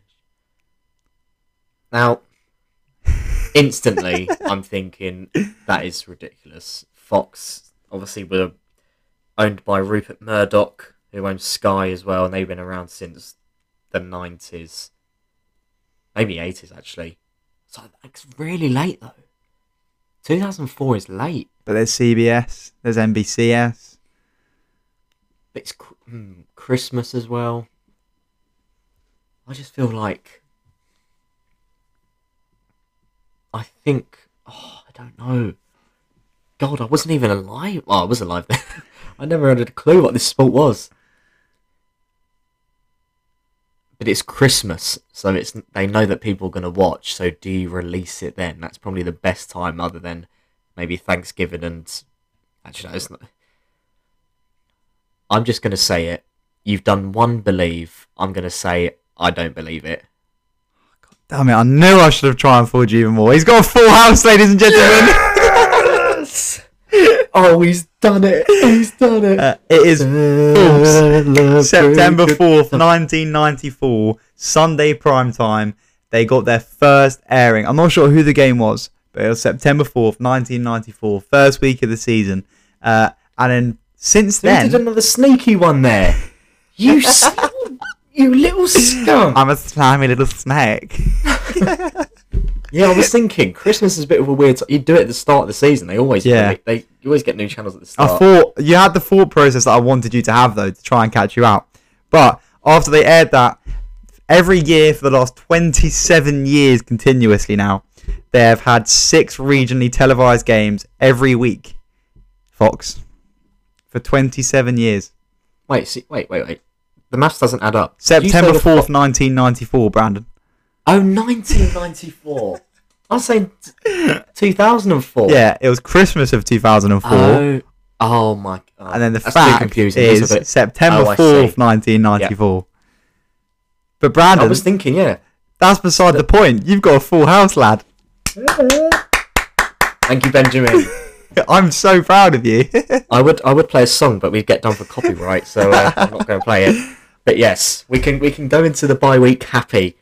Now, instantly, I'm thinking that is ridiculous. Fox, obviously, were owned by Rupert Murdoch, who owns Sky as well, and they've been around since the 90s. Maybe 80s, actually. So it's really late, though. 2004 is late. But there's CBS, there's NBCS. But it's hmm, Christmas as well. I just feel like I think oh, I don't know. God, I wasn't even alive. Well, I was alive then. I never had a clue what this sport was. But it's Christmas, so it's they know that people are going to watch. So do you release it then? That's probably the best time, other than maybe Thanksgiving and actually, no, it's not. I'm just going to say it. You've done one believe. I'm going to say I don't believe it. Damn it, I knew I should have triumphed you even more. He's got a full house, ladies and gentlemen. Yes! Oh, he's done it. He's done it. Uh, it is September 4th, 1994, Sunday prime time. They got their first airing. I'm not sure who the game was, but it was September 4th, 1994, first week of the season. Uh, and then since Who then, did another sneaky one there? You, s- you little scum. I'm a slimy little snake. Yeah, I was thinking Christmas is a bit of a weird. T- you do it at the start of the season. They always Yeah. They, you always get new channels at the start. I thought you had the thought process that I wanted you to have though to try and catch you out. But after they aired that, every year for the last 27 years continuously now, they have had six regionally televised games every week. Fox for 27 years. wait, see, wait, wait, wait. The maths doesn't add up. Did you say September 4th, 1994. Brandon. Oh, 1994. I was saying t- 2004. Yeah, it was Christmas of 2004. Oh, oh my god. and then the That's fact confusing. is isn't it? September Oh, 4th, see. 1994. But Brandon. I was thinking, yeah. that's beside the point. You've got a full house, lad. Thank you, Benjamin. I'm so proud of you. I would I would play a song, but we'd get done for copyright, so uh, I'm not going to play it. But yes, we can we can go into the bye week happy.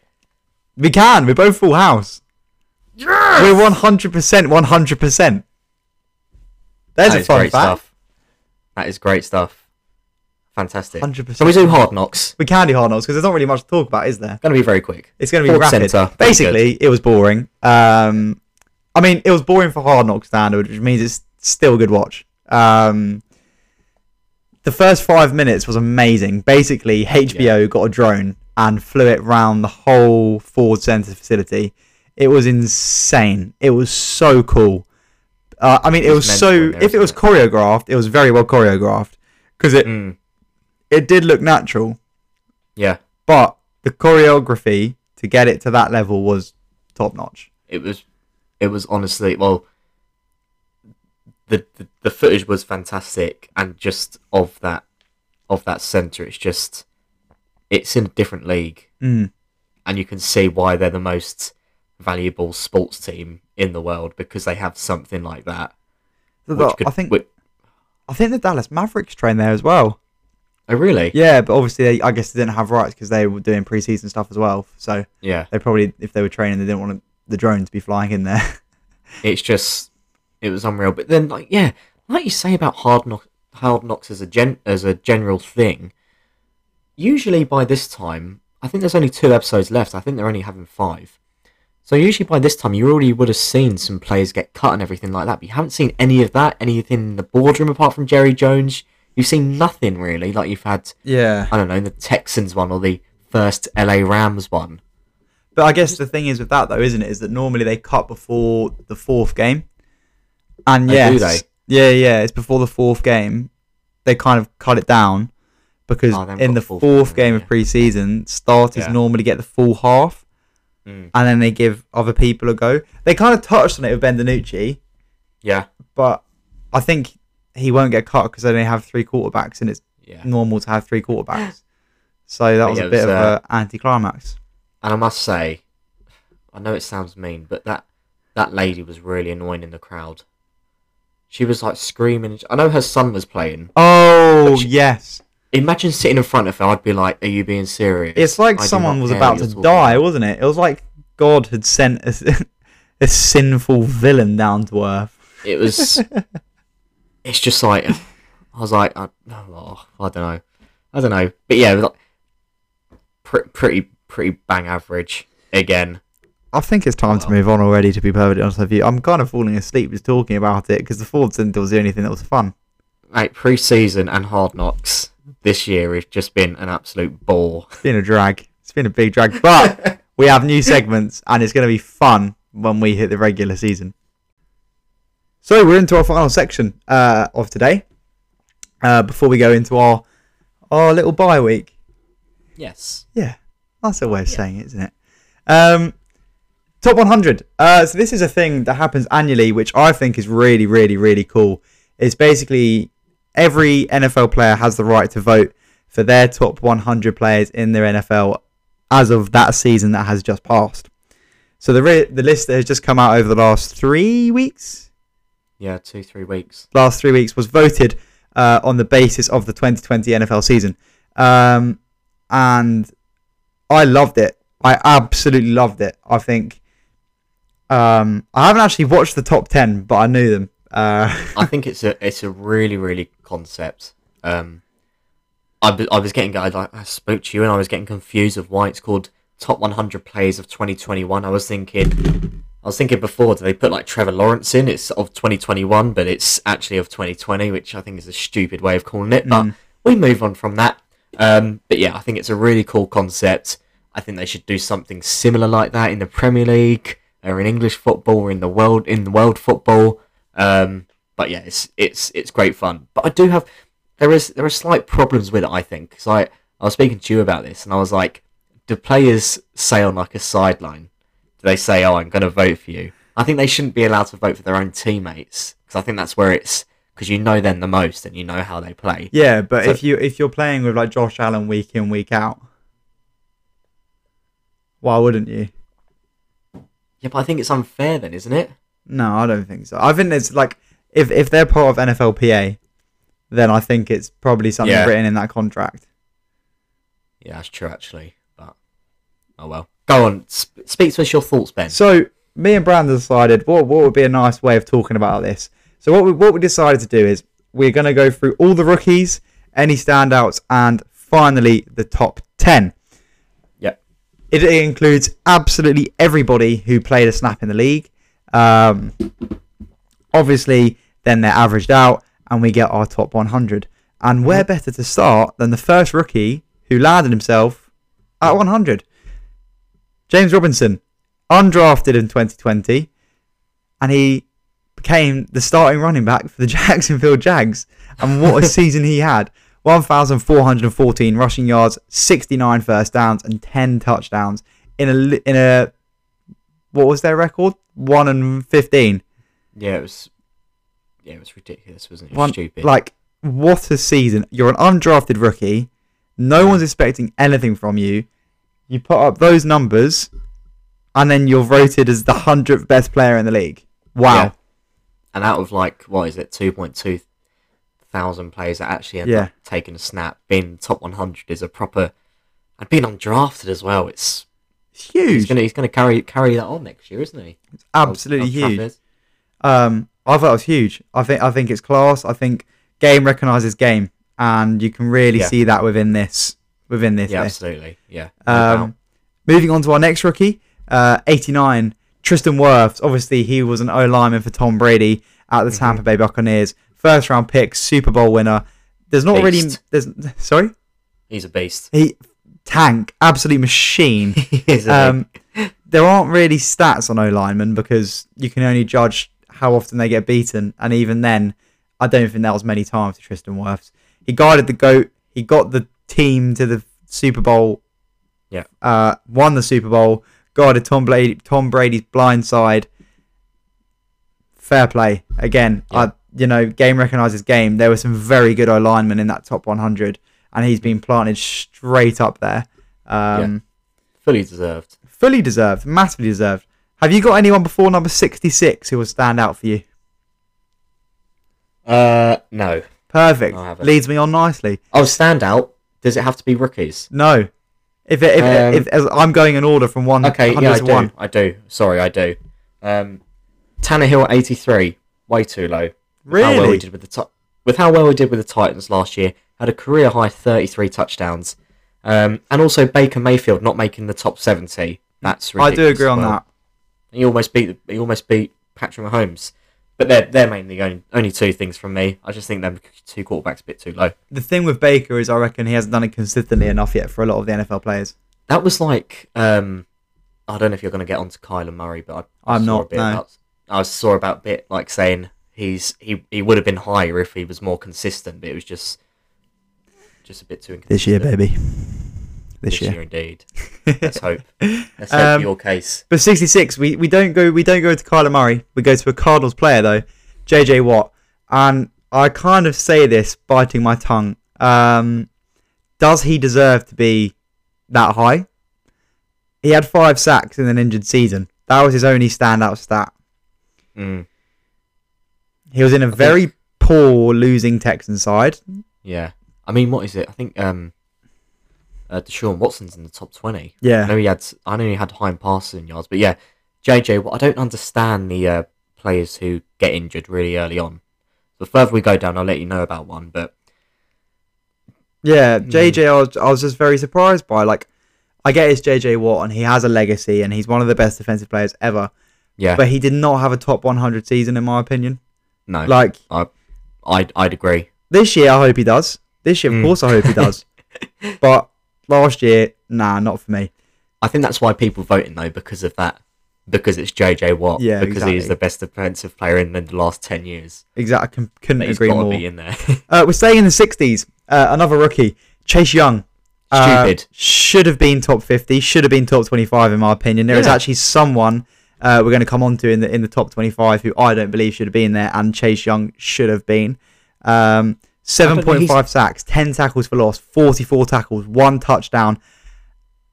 We can. We're both full house. Yes! We're 100%, 100%. There's That a fun great fact. stuff. That is great stuff. Fantastic. 100%. So we do hard knocks. We can do hard knocks because there's not really much to talk about, is there? Going to be very quick. It's going to be Ford rapid. Centre, very Basically, it was boring. Um, I mean, it was boring for hard knock standard, which means it's still a good watch. Um, the first five minutes was amazing. Basically, HBO got a drone and flew it round the whole Ford Centre facility. It was insane. It was so cool. Uh, I mean, it, It was, was so. if it was choreographed, it was very well choreographed because it Mm, it did look natural yeah, but the choreography to get it to that level was top notch. it was it was honestly well. The, the the footage was fantastic, and just of that of that center, it's just it's in a different league. Mm. and you can see why they're the most valuable sports team in the world because they have something like that. So which the- could- I think which- I think the Dallas Mavericks train there as well. oh, really? Yeah, but obviously they, I guess they didn't have rights because they were doing preseason stuff as well. So Yeah. they probably, if they were training, they didn't want the drone to be flying in there. It's just it was unreal. But then, like, yeah, like you say about hard knock, hard knocks as a gen as a general thing. Usually by this time, I think there's only two episodes left. I think they're only having five. So usually by this time, you already would have seen some players get cut and everything like that. But you haven't seen any of that, anything in the boardroom apart from Jerry Jones. You've seen nothing really. Like you've had yeah, I don't know, the Texans one or the first LA Rams one. but I guess the thing is with that though, isn't it? Is that normally they cut before the fourth game, and Oh, yes, do they? yeah, yeah, it's before the fourth game. They kind of cut it down because Oh, in the the fourth fourth game, game of preseason, starters Yeah. normally get the full half. Mm. and then they give other people a go. They kind of touched on it with Ben DiNucci, Yeah, but I think he won't get cut because they only have three quarterbacks, and it's yeah. normal to have three quarterbacks. So that was yeah, a bit was, of uh, a anticlimax. And I must say, I know it sounds mean, but that that lady was really annoying in the crowd. She was like screaming. I know her son was playing. Oh she- yes, Imagine sitting in front of her. I'd be like, "Are you being serious?" it's like I someone was about to die, about." wasn't it? It was like God had sent a, a sinful villain down to earth. It was. it's just like I was like, I, oh, I don't know, I don't know, but yeah, like, pre- pretty pretty bang average again. I think it's time to move on already. To be perfectly honest with you, I'm kind of falling asleep just talking about it because the Ford Centre was the only thing that was fun. Like pre-season and hard knocks this year has just been an absolute bore. It's been a drag. It's been a big drag, but we have new segments and it's going to be fun when we hit the regular season. So we're into our final section uh, of today. Uh, before we go into our our little bye week, Yes. yeah, that's a way of saying it, isn't it? Um, top 100. Uh, so this is a thing that happens annually, which I think is really, really, really cool. It's basically every NFL player has the right to vote for their top 100 players in their NFL as of that season that has just passed. So the re- the list that has just come out over the last three weeks, Yeah, two three weeks. last three weeks was voted uh, on the basis of the 2020 NFL season, um, and I loved it. I absolutely loved it. I think um, I haven't actually watched the top 10, but I knew them. Uh, I think it's a it's a really really concept. Um, I, I was getting I, I spoke to you and I was getting confused of why it's called top 100 plays of 2021. I was thinking I was thinking before do they put like Trevor Lawrence in? It's of 2021, but it's actually of 2020, which I think is a stupid way of calling it. But Mm. we move on from that. Um, but yeah, I think it's a really cool concept. I think they should do something similar like that in the Premier League or in English football or in the world in the world football. Um, but yeah, it's it's it's great fun. But I do have there is there are slight problems with it. I think because I I was speaking to you about this and I was like, do players say on like a sideline? Do they say, "Oh, I'm going to vote for you"? I think they shouldn't be allowed to vote for their own teammates because I think that's where it's because you know them the most and you know how they play. yeah, but So- if you if you're playing with like Josh Allen week in week out, why wouldn't you? Yeah, but I think it's unfair then, isn't it? No, I don't think so. I think it's like if if they're part of NFLPA, then I think it's probably something Yeah. written in that contract. Yeah, that's true actually. But oh well. Go on, sp- speak to us your thoughts, Ben. So me and Brandon decided what what would be a nice way of talking about this. So what we what we decided to do is we're going to go through all the rookies, any standouts, and finally the top ten. Yep. It includes absolutely everybody who played a snap in the league. Um, obviously, then they're averaged out, and we get our top 100. And where better to start than the first rookie who landed himself at 100? James Robinson, undrafted in 2020, and he became the starting running back for the Jacksonville Jags. And what a season he had! 1,414 rushing yards, 69 first downs, and 10 touchdowns in a in a what was their record? One and 15. Yeah, it was. Yeah, it was ridiculous, wasn't it? It was One, stupid. Like what a season! You're an undrafted rookie. No one's expecting anything from you. You put up those numbers, and then you're voted as the hundredth best player in the league. Wow. Yeah. and out of like what is it, two point two thousand players that actually end Yeah. up taking a snap, being top one hundred is a proper, and being undrafted as well. It's It's he's huge. gonna he's gonna carry carry that on next year, isn't he? It's Absolutely Old- huge. Old Trafford. Um, I thought it was huge. I think I think it's class. I think game recognizes game, and you can really Yeah. see that within this within this Yeah, list. absolutely. Yeah. Um, moving on to our next rookie, uh, 89, Tristan Wirfs. Obviously, he was an O lineman for Tom Brady at the. Tampa Bay Buccaneers. First round pick, Super Bowl winner. There's not really. There's sorry. he's a beast. He tank, absolute machine. um, there aren't really stats on O linemen because you can only judge how often they get beaten, and even then, I don't think that was many times to Tristan Wirfs. He guided the goat. He got the team to the Super Bowl. Yeah. Uh, won the Super Bowl. guarded Tom Brady, Tom Brady's blind side. Fair play again. Yeah. I, you know, game recognizes game. There were some very good O linemen in that top 100, and he's been planted straight up there. Um, Fully deserved. Fully deserved, massively deserved. Have you got anyone before number 66 who will stand out for you? Uh, no. Perfect. Haven't. Leads me on nicely. Oh, stand out. Does it have to be rookies? No. If, it, if, Um, if, as I'm going in order from one Okay, yeah, I to do. one. I do. Sorry, I do. Um, Tannehill at 83, way too low. With How well we did with the with how well we did with the Titans last year, had a career high 33 touchdowns, um, and also Baker Mayfield not making the top 70. That's I do agree as on well. that. He almost beat he almost beat Patrick Mahomes. But they're they're mainly only, only two things from me. I just think them two quarterbacks a bit too low. The thing with Baker is I reckon he hasn't done it consistently enough yet for a lot of the NFL players. That was like um, I don't know if you're going to get onto Kyler Murray, but I, saw not, no. about, I saw about a bit like saying he's he he would have been higher if he was more consistent, but it was just just a bit too. This year, baby. This, This year. year, indeed. Let's hope. Let's hope Um, your case. But 66, we, we don't go we don't go to Kyler Murray. We go to a Cardinals player though, JJ Watt. And I kind of say this biting my tongue. Um, does he deserve to be that high? He had five sacks in an injured season. That was his only standout stat. Mm, He was in a very poor losing Texan side. yeah. I mean, what is it? I think um, uh, Deshaun Watson's in the top twenty. Yeah. I know he had I know he had high passing yards, but yeah, JJ. What I don't understand the uh, players who get injured really early on. The further we go down, I'll let you know about one. But Yeah, JJ, I was, I was just very surprised by. Like, I get it's JJ Watt and he has a legacy and he's one of the best defensive players ever. yeah, But he did not have a top 100 season, in my opinion. no, Like, I'd I'd agree. this year, I hope he does. This year, of Mm. course, I hope he does. but last year, nah, not for me. I think that's why people voting though because of that. Because it's JJ Watt. Yeah, because he is exactly. the best defensive player in the last ten years. Exactly. I can, couldn't That he's agree got to more. be in there. Uh, we're staying in the 60s. Uh, another rookie, Chase Young. Uh, Stupid. should have been top 50. Should have been top 25, in my opinion. There is Yeah. actually someone uh, we're going to come on to in the in the top 25 who I don't believe should have been there, and Chase Young should have been. Um, don't know, 7.5 sacks, 10 tackles for loss, 44 tackles, one touchdown.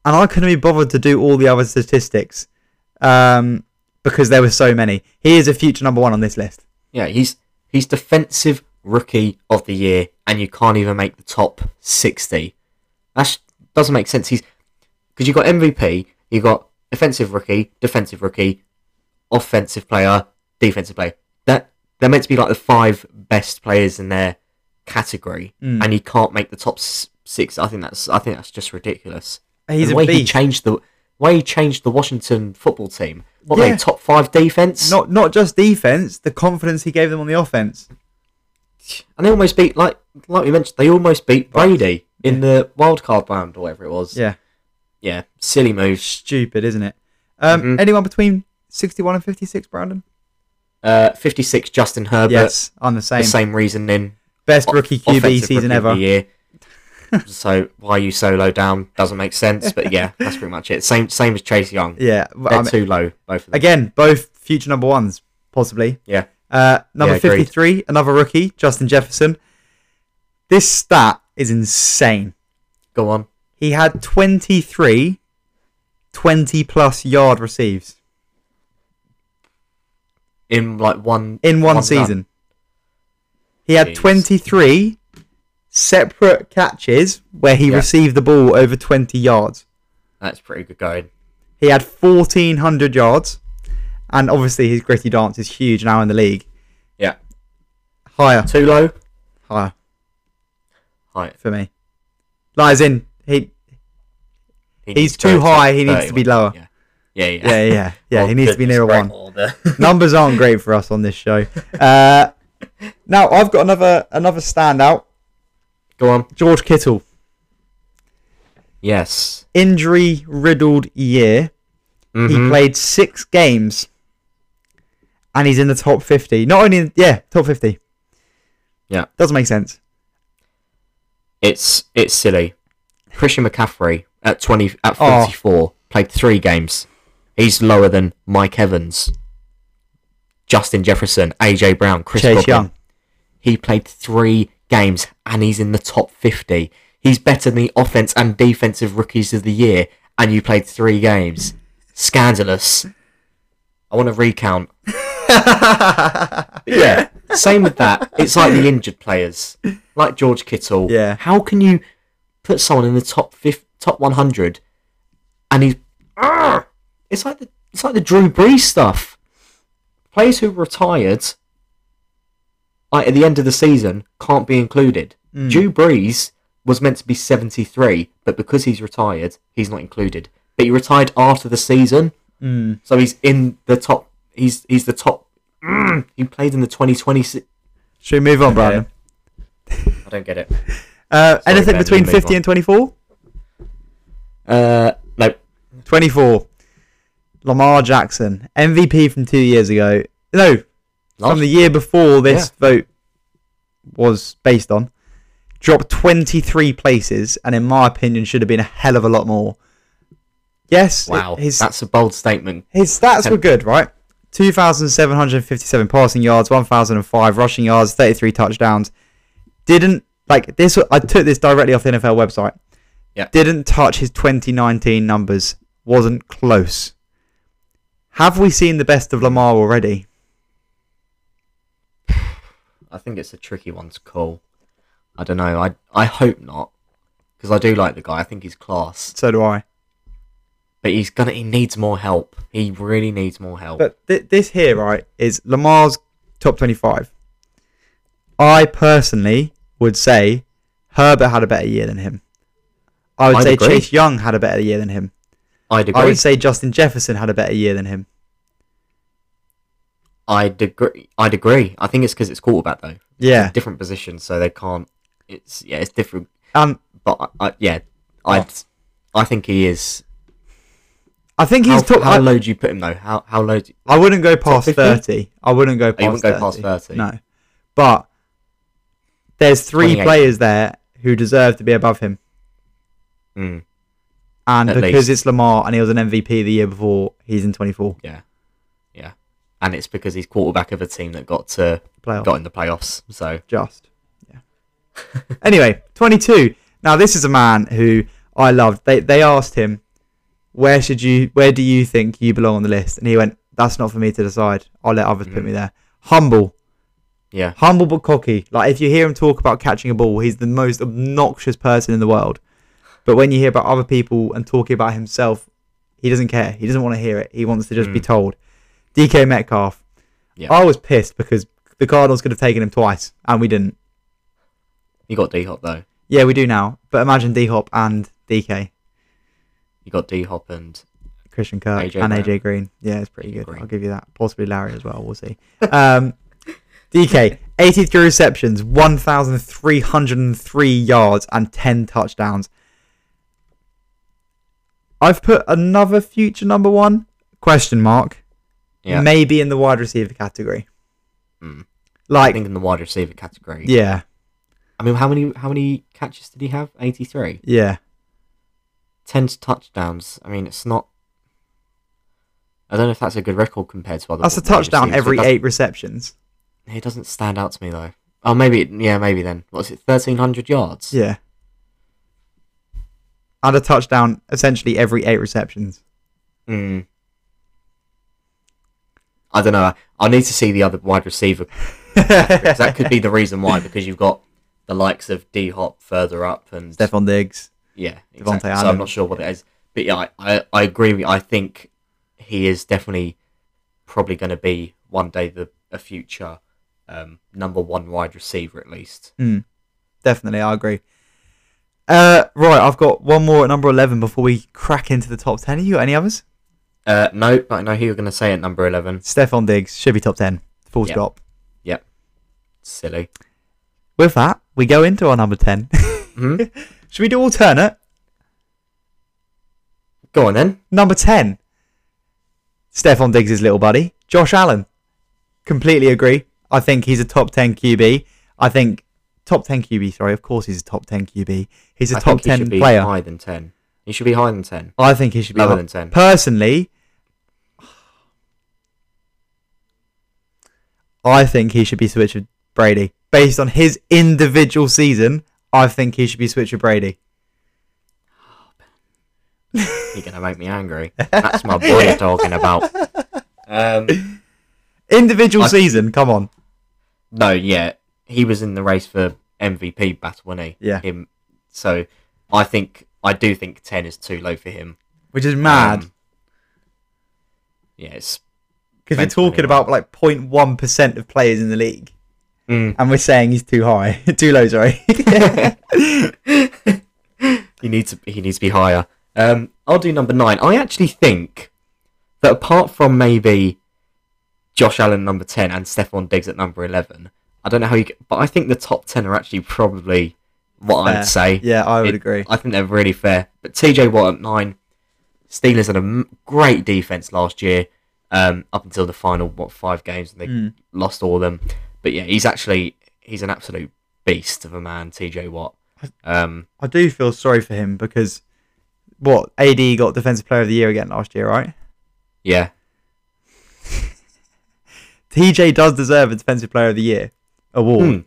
And I couldn't be bothered to do all the other statistics um, because there were so many. He is a future number one on this list. Yeah, he's he's defensive rookie of the year, and you can't even make the top sixty. That doesn't make sense. He's because you got MVP, you got offensive rookie, defensive rookie, offensive player, defensive player. That they're meant to be like the five best players in their category, Mm. and he can't make the top six. I think that's I think that's just ridiculous. He's the way he changed the way he changed the Washington football team. What Yeah. they top five defense? Not not just defense, the confidence he gave them on the offense. And they almost beat like like we mentioned, they almost beat Brady in the wild card round or whatever it was. Yeah. Yeah, silly move. Stupid, isn't it? Um, Mhm. Anyone between 61 and 56, Brandon? Uh, fifty six Justin Herbert. yes, I'm the same. The same reasoning. Best rookie QB season ever. year. so why are you so low down? Doesn't make sense. But yeah, that's pretty much it. Same same as Chase Young. Yeah. They're I mean, too low, both of them. again, both future number ones, possibly. Yeah. Uh, number Yeah, agreed. 53, another rookie, Justin Jefferson. This stat is insane. Go on. He had 23 20 plus yard receives In like one in one, One season. He had Jeez. 23 separate catches where he Yeah. received the ball over 20 yards. That's pretty good going. He had 1,400 yards. And obviously, his gritty dance is huge now in the league. Yeah. Higher. Too low. Higher Right. for me. Lies in, he, He He's to too high, he needs to be lower. Yeah. Yeah. Yeah. yeah, yeah, yeah. He needs to be near a one. Numbers aren't great for us on this show. Uh, now, I've got another another standout. Go on. George Kittle. Yes. Injury riddled year. He Mhm. played six games. And he's in the top 50. Not only, yeah, top 50. Yeah. Doesn't make sense. It's it's silly. Christian McCaffrey at twenty at Oh. forty four played three games. He's lower than Mike Evans, Justin Jefferson, AJ Brown, Chris Chase Godwin. Young. He played three games and he's in the top 50. He's better than the offense and defensive rookies of the year, and you played three games. Scandalous. I want to recount. yeah, same with that. It's like the injured players, like George Kittle. Yeah. How can you put someone in the top 50, top 100 and he's. Arrgh! It's like the it's like the Drew Brees stuff. Players who retired like at the end of the season can't be included. Mm. Drew Brees was meant to be 73, but because he's retired, he's not included. But he retired after the season, Mm. so he's in the top. He's he's the top. Mm, he played in the 2020. se- Should we move on, Brandon? I don't get it. Uh, Sorry, anything Ben, between 50 on. and 24? Uh, no, 24. Lamar Jackson, MVP from two years ago. No, from the year before this vote was based on. Dropped 23 places, and in my opinion, should have been a hell of a lot more. Yes, wow, his, that's a bold statement. his stats were good, right? 2,757 passing yards, 1,005 rushing yards, 33 touchdowns. Didn't, like, this, I took this directly off the NFL website. Yeah. Didn't touch his 2019 numbers. Wasn't close. Have we seen the best of Lamar already? I think it's a tricky one to call. I don't know. I I hope not, because I do like the guy. I think he's class, So do I. but he's gonna. He needs more help. He really needs more help. But th- this here, right, is Lamar's top 25. I personally would say Herbert had a better year than him. I would I'd say agree. Chase Young had a better year than him. I'd agree. I would say Justin Jefferson had a better year than him. I'd agree. I'd agree. I think it's because it's quarterback though. Yeah. different positions, so they can't. It's yeah, it's different. Um, But I, I, yeah, I'd. I think he is. I think How, he's top. how I, low do you put him though? How how low? Do you, I wouldn't go past 50? 30. I wouldn't go past Oh, wouldn't 30. go past 30? No. But there's three players there who deserve to be above him. mm, And At because least. it's Lamar and he was an MVP the year before, he's in 24 yeah, yeah, and it's because he's quarterback of a team that got to playoff. got in the playoffs. So Just. Yeah. anyway, 22. Now this is a man who I loved. They they asked him, "Where should you? Where do you think you belong on the list?" And he went, "That's not for me to decide. I'll let others put Mhm. me there." Humble, yeah, humble but cocky. Like if you hear him talk about catching a ball, he's the most obnoxious person in the world. But when you hear about other people and talking about himself, he doesn't care. He doesn't want to hear it. He wants to just be Mm. told. DK Metcalf. Yeah. I was pissed because the Cardinals could have taken him twice and we didn't. you got D Hop though. Yeah, we do now. But imagine D Hop and DK, You got D Hop and Christian Kirk, AJ and. AJ Green. Yeah, it's pretty AJ good. Green. I'll give you that. Possibly Larry as well. We'll see. Um, DK, 83 receptions, 1,303 yards, and 10 touchdowns. I've put another future number one question mark, yeah. maybe in the wide receiver category. Mm. I Like, think in the wide receiver category. yeah, I mean, how many how many catches did he have? Eighty three. yeah. Ten touchdowns. I mean, it's not. I don't know if that's a good record compared to other. That's a touchdown every It eight receptions. He doesn't stand out to me though. Oh, maybe yeah, maybe then. What's it? Thirteen hundred yards. Yeah. And a touchdown essentially every eight receptions. Mm. I don't know. I- need to see the other wide receiver. that could be the reason why, because you've got the likes of D Hop further up and Stefon Diggs. yeah, exactly. So I'm not sure what it is, but yeah, I, I, I agree with you. I think he is definitely probably going to be one day the a future um, number one wide receiver at least. Definitely, I agree. Uh, right, I've got one more at number 11 before we crack into the top 10. Have you got any others? Uh, no, but I know who you're going to say at number eleven. Stefon Diggs should be top 10. Full Yeah. stop. Yep. Silly. With that, we go into our number 10. hmm should we do alternate? Go on then. Number 10. Stefon Diggs' little buddy, Josh Allen. Completely agree. I think he's a top 10 QB. I think top ten QB. Sorry, of course he's a top ten QB. He's a I top ten he player. Higher than ten. He should be higher than ten. I think he should be higher than ten. Personally, I think he should be switched with Brady based on his individual season. I think he should be switched with Brady. You're gonna make me angry. That's my boy talking about. Um, individual I... season. Come on. No, yeah, he was in the race for MVP battle, wasn't he? Yeah. Him. So, I think I do think ten is too low for him. Which is mad. Um, yeah, it's Because we're talking about like 0.1% of players in the league. Mm. And we're saying he's too high. too low, sorry. he needs to, he needs to be higher. Um, I'll do number nine. I actually think that apart from maybe Josh Allen number ten and Stefon Diggs at number eleven, I don't know how you, get, but I think the top ten are actually probably what Fair. I'd say. yeah, I would It- agree. I think they're really fair. But TJ Watt at nine, Steelers had a great defense last year, um, up until the final what five games, and they Mm. lost all of them. But yeah, he's actually he's an absolute beast of a man, TJ Watt. Um, I do feel sorry for him because what AD got Defensive Player of the Year again last year, right? yeah, TJ does deserve a Defensive Player of the Year award, Hmm.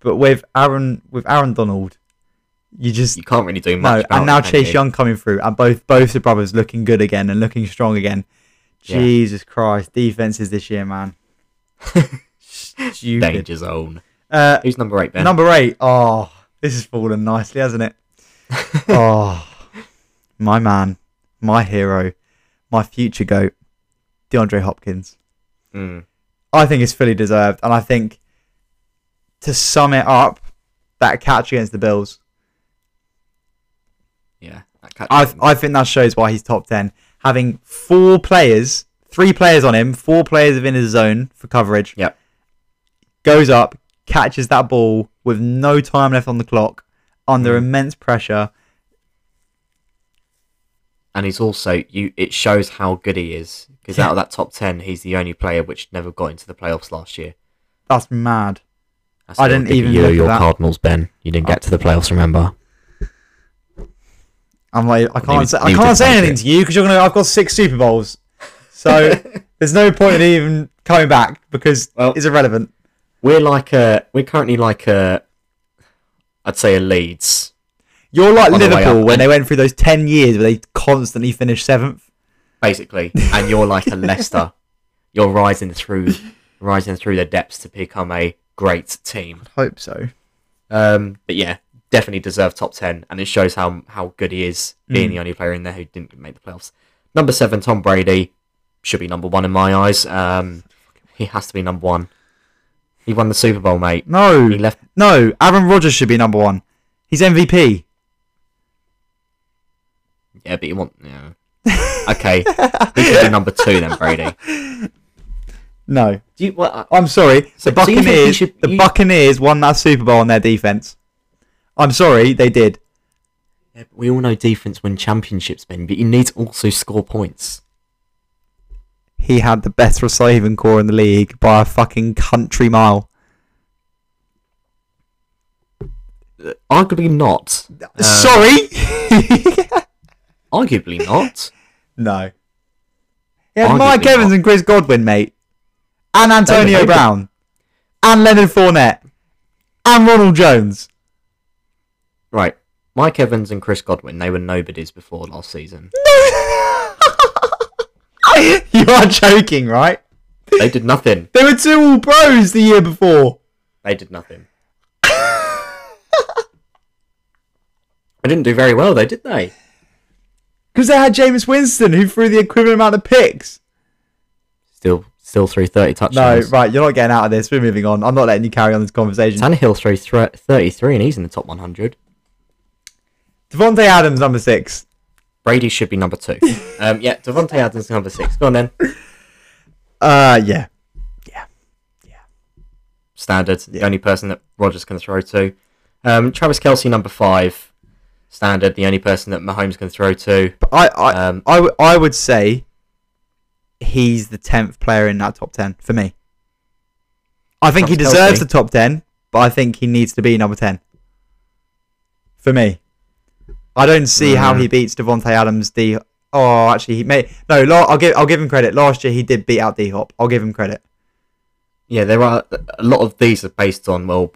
but with Aaron with Aaron Donald, you just you can't really do no. much. about And now Chase you? Young coming through, and both both the brothers looking good again and looking strong again. Yeah. Jesus Christ, defenses this year, man. Stupid. danger zone. Uh, Who's number eight, Ben? Number eight. Oh, this has fallen nicely, hasn't it? oh, my man, my hero, my future goat, DeAndre Hopkins. Mm, I think it's fully deserved, and I think to sum it up, that catch against the Bills, yeah, I I think that shows why he's top ten. Having four players, three players on him, four players within his zone for coverage. Yep. Goes up, catches that ball with no time left on the clock, under Mm. immense pressure. and he's also you. It shows how good he is because Yeah. out of that top ten, he's the only player which never got into the playoffs last year. That's mad. I didn't even you, look your. Cardinals, Ben. You didn't get to the playoffs, remember? I'm like, I can't say, I can't say anything to you because you're gonna. I've got six Super Bowls, so there's no point in even coming back because Well- it's irrelevant. We're like a. We're currently like a. I'd say a Leeds. You're like On the Liverpool when they went through those ten years where they constantly finished seventh. basically, and you're like a Leicester. You're rising through, rising through the depths to become a great team. I'd hope so. Um, but yeah, definitely deserve top ten, and it shows how how good he is being Mm. the only player in there who didn't make the playoffs. Number seven, Tom Brady, should be number one in my eyes. Um, he has to be number one. He won the Super Bowl, mate. No, He left. no. Aaron Rodgers should be number one. He's MVP. Yeah, but he want. Yeah. Okay, he should be number two then, Brady. No, Do you? What? I'm sorry. So- the so you think he Buccaneers. should- the you- Buccaneers won that Super Bowl on their defense. I'm sorry, they did. Yeah, but we all know defense win championships, Ben, but you need to also score points. He had the best receiving corps in the league by a fucking country mile. Arguably not. Um, sorry. Arguably not. no. Arguably Mike Evans not. and Chris Godwin, mate, and Antonio Brown, and Leonard Fournette, and Ronald Jones. Right. Mike Evans and Chris Godwin, they were nobodies before last season. you are joking, right? They did nothing. They were two all pros the year before. They did nothing. They didn't do very well, though, did they? Because they had Jameis Winston, who threw the equivalent amount of picks. Still, still threw 30 touchdowns. No, right, you're not getting out of this. We're moving on. I'm not letting you carry on this conversation. Tannehill threw thre- 33 and he's in the top 100. Davante Adams, number six. Brady should be number two. um, yeah, Davante Adams number six. Go on then. Uh, yeah. Yeah. Yeah. Standard. The only person that Rodgers can throw to. Um, Travis Kelce, number five. Standard. The only person that Mahomes can throw to. But I, I, Um, I, w- I would say he's the 10th player in that top 10 for me. I think he deserves Kelce. the top 10, but I think he needs to be number 10. For me. I don't see how Mm. he beats Davante Adams. D. Oh, actually, he may. No, I'll give. I'll give him credit. Last year he did beat out D Hop. I'll give him credit. yeah, there are a lot of these are based on well,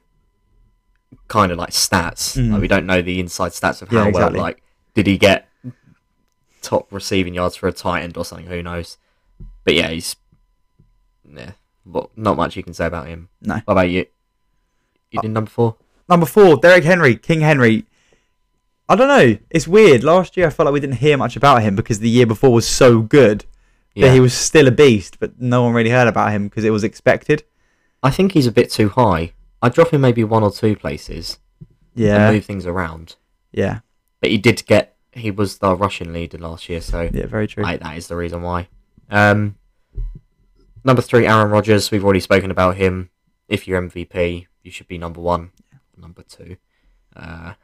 kind of like stats. Mm. Like we don't know the inside stats of Yeah, how exactly. well like did he get top receiving yards for a tight end or something. Who knows? But yeah, he's yeah, well, not much you can say about him. No. What about you? You uh, did number four. Number four, Derrick Henry, King Henry. I don't know. It's weird. Last year, I felt like we didn't hear much about him because the year before was so good Yeah, that he was still a beast, but no one really heard about him because it was expected. I think he's a bit too high. I'd drop him maybe one or two places Yeah, and move things around. yeah, But he did get. He was the rushing leader last year, so yeah. Very true. I, that is the reason why. Um, number three, Aaron Rodgers. We've already spoken about him. If you're MVP, you should be number one. Number two, uh,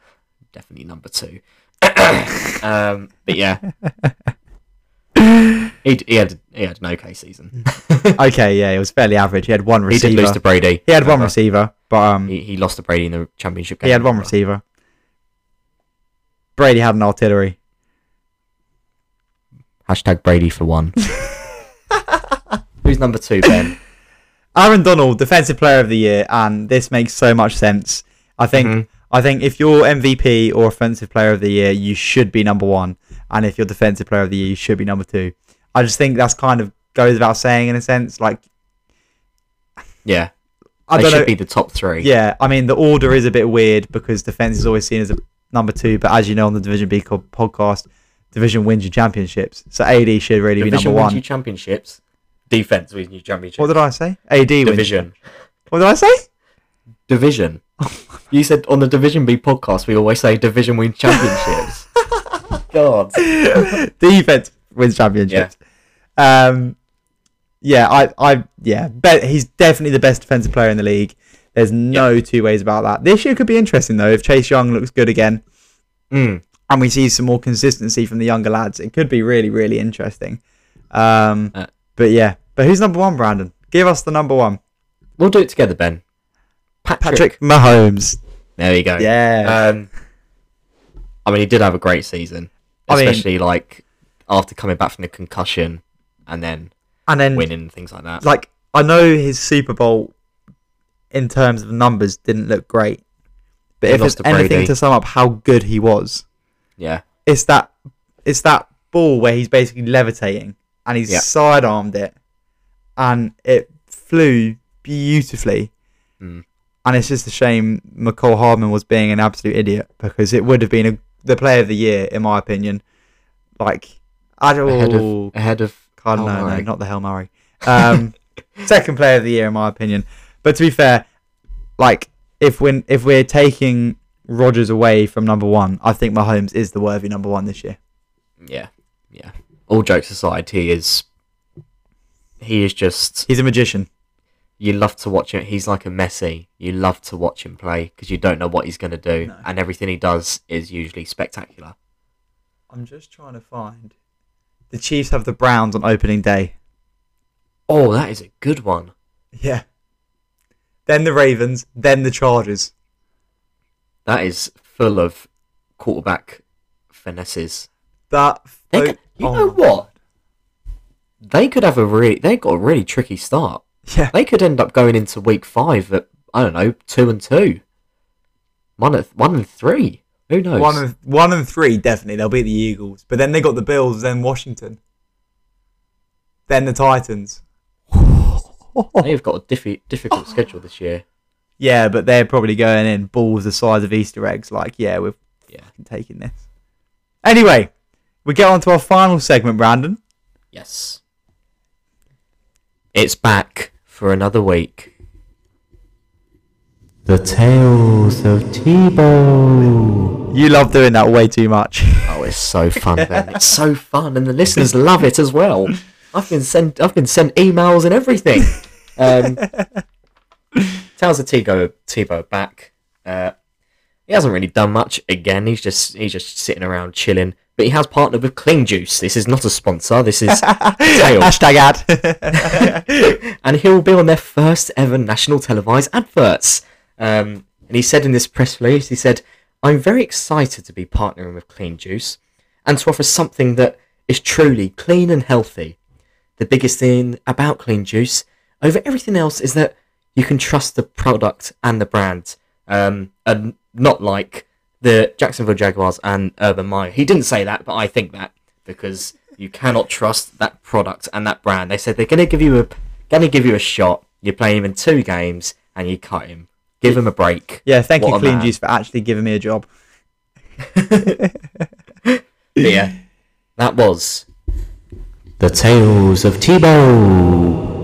definitely number two. um, but yeah, he, he had he had an okay season. okay, yeah, it was fairly average. He had one receiver. he did lose to Brady. he had one receiver, but um, He, he lost to Brady in the championship game. he had one receiver. Brady had an artillery. Hashtag Brady for one. Who's number two, Ben? Aaron Donald, defensive player of the year, and this makes so much sense. I think Mhm. I think if you're MVP or offensive player of the year, you should be number one, and if you're defensive player of the year, you should be number two. I just think that's kind of goes without saying in a sense. Like Yeah, I they don't should know. be the top three. Yeah, I mean the order is a bit weird because defense is always seen as a number two, but as you know on the Division B podcast, division wins your championships, so AD should really be Division number wins you one. championships. Defense wins you championships. What did I say? AD wins. Division. What did I say? Division. you said on the Division B podcast we always say division wins championships. God. defense wins championships. Um, yeah, I, I, yeah, bet he's definitely the best defensive player in the league. There's no two ways about that. This year could be interesting though if Chase Young looks good again Mm. and we see some more consistency from the younger lads. It could be really, really interesting. Um, Uh, but yeah, but who's number one, Brandon? Give us the number one, We'll do it together, Ben. Patrick. Patrick Mahomes. There you go. Yeah, Um, I mean, he did have a great season, I mean- especially like after coming back from the concussion and then and then winning things like that. like I know his Super Bowl in terms of numbers didn't look great, but He if it's to anything to sum up how good he was, yeah, it's that it's that ball where he's basically levitating and he Yeah. sidearmed it, and it flew beautifully. Mm. And it's just a shame Mecole Hardman was being an absolute idiot because it would have been a, the player of the year in my opinion. Like, I don't ahead of ahead of God, no, no, not the Hail Murray. Um, second player of the year, in my opinion. But to be fair, like if when if we're taking Rodgers away from number one, I think Mahomes is the worthy number one this year. yeah, yeah. All jokes aside, he is he is just He's a magician. you love to watch him. He's like a Messi. You love to watch him play because you don't know what he's going to do, No. and everything he does is usually spectacular. I'm just trying to find. The Chiefs have the Browns on opening day. Oh, that is a good one. Yeah. Then the Ravens, then the Chargers. That is full of quarterback finesses. That They could, you oh know what? They could have a really. They got a really tricky start. Yeah. They could end up going into week five at I don't know two and two. One and one and three. Who knows? One and one and three definitely they'll beat the Eagles, but then they got the Bills, then Washington, then the Titans. They've got a diffi- difficult schedule this year. Yeah, but they're probably going in balls the size of Easter eggs. Like, yeah, we're Yeah. fucking taking this. Anyway, we get on to our final segment, Brandon. Yes. It's back for another week. The Tales of Tebow. You love doing that way too much. Oh, it's so fun, Ben. It's so fun, and the listeners love it as well. I've been sent, I've been sent emails and everything. Um, Tales of Tebow, Tebow back. Uh, he hasn't really done much. Again, he's just he's just sitting around chilling. But he has partnered with Clean Juice. This is not a sponsor. This is. Hashtag ad. and he'll be on their first ever national televised adverts. Um, and he said in this press release, he said, "I'm very excited to be partnering with Clean Juice and to offer something that is truly clean and healthy. The biggest thing about Clean Juice over everything else is that you can trust the product and the brand, um, and not like the Jacksonville Jaguars and Urban Meyer. He didn't say that, but I think that because you cannot trust that product and that brand. They said they're going to give you a going to give you a shot. You play him in two games and you cut him. Give him a break. Yeah, thank What you, Clean man. Juice, for actually giving me a job. Yeah, that was the Tales of Tebow.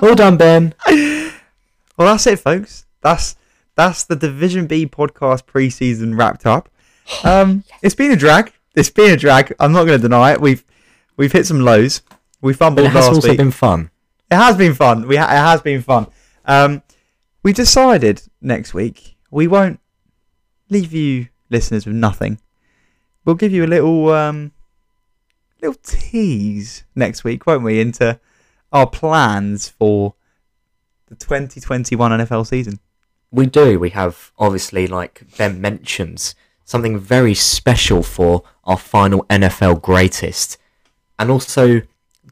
well done, Ben. Well, that's it, folks. That's that's the Division B podcast preseason wrapped up. Um, it's been a drag. It's been a drag. I'm not going to deny it. We've we've hit some lows. We But fumbled it has last also week. been fun. It has been fun. We ha- it has been fun. Um, we decided next week we won't leave you listeners with nothing. We'll give you a little um, little tease next week, won't we, into our plans for the 2021 NFL season. We do. We have obviously, like Ben mentions, something very special for our final NFL greatest, and also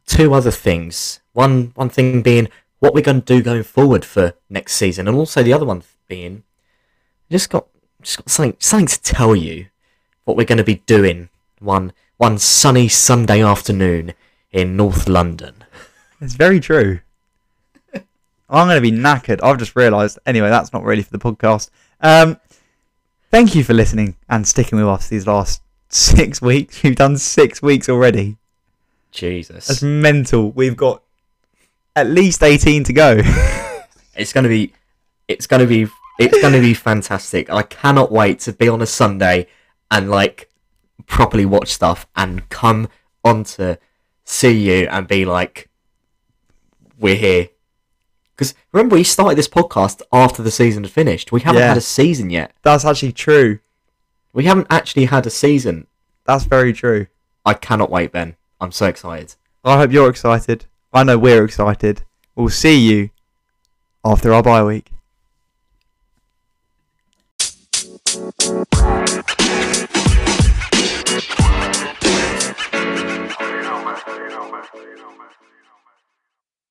two other things. One one thing being what we're going to do going forward for next season, and also the other one being just got just got something something to tell you what we're going to be doing one one sunny Sunday afternoon in North London. It's very true. I'm going to be knackered. I've just realised. Anyway, that's not really for the podcast. Um, thank you for listening and sticking with us these last six weeks. We've done six weeks already. Jesus. That's mental. We've got at least 18 to go. It's gonna be, it's gonna be, it's gonna be fantastic. I cannot wait to be on a Sunday and like properly watch stuff and come on to see you and be like, we're here. Because remember, we started this podcast after the season had finished. We haven't Yeah. had a season yet. that's actually true. We haven't actually had a season. That's very true. I cannot wait, Ben. I'm so excited. I hope you're excited. I know we're excited. We'll see you after our bye week.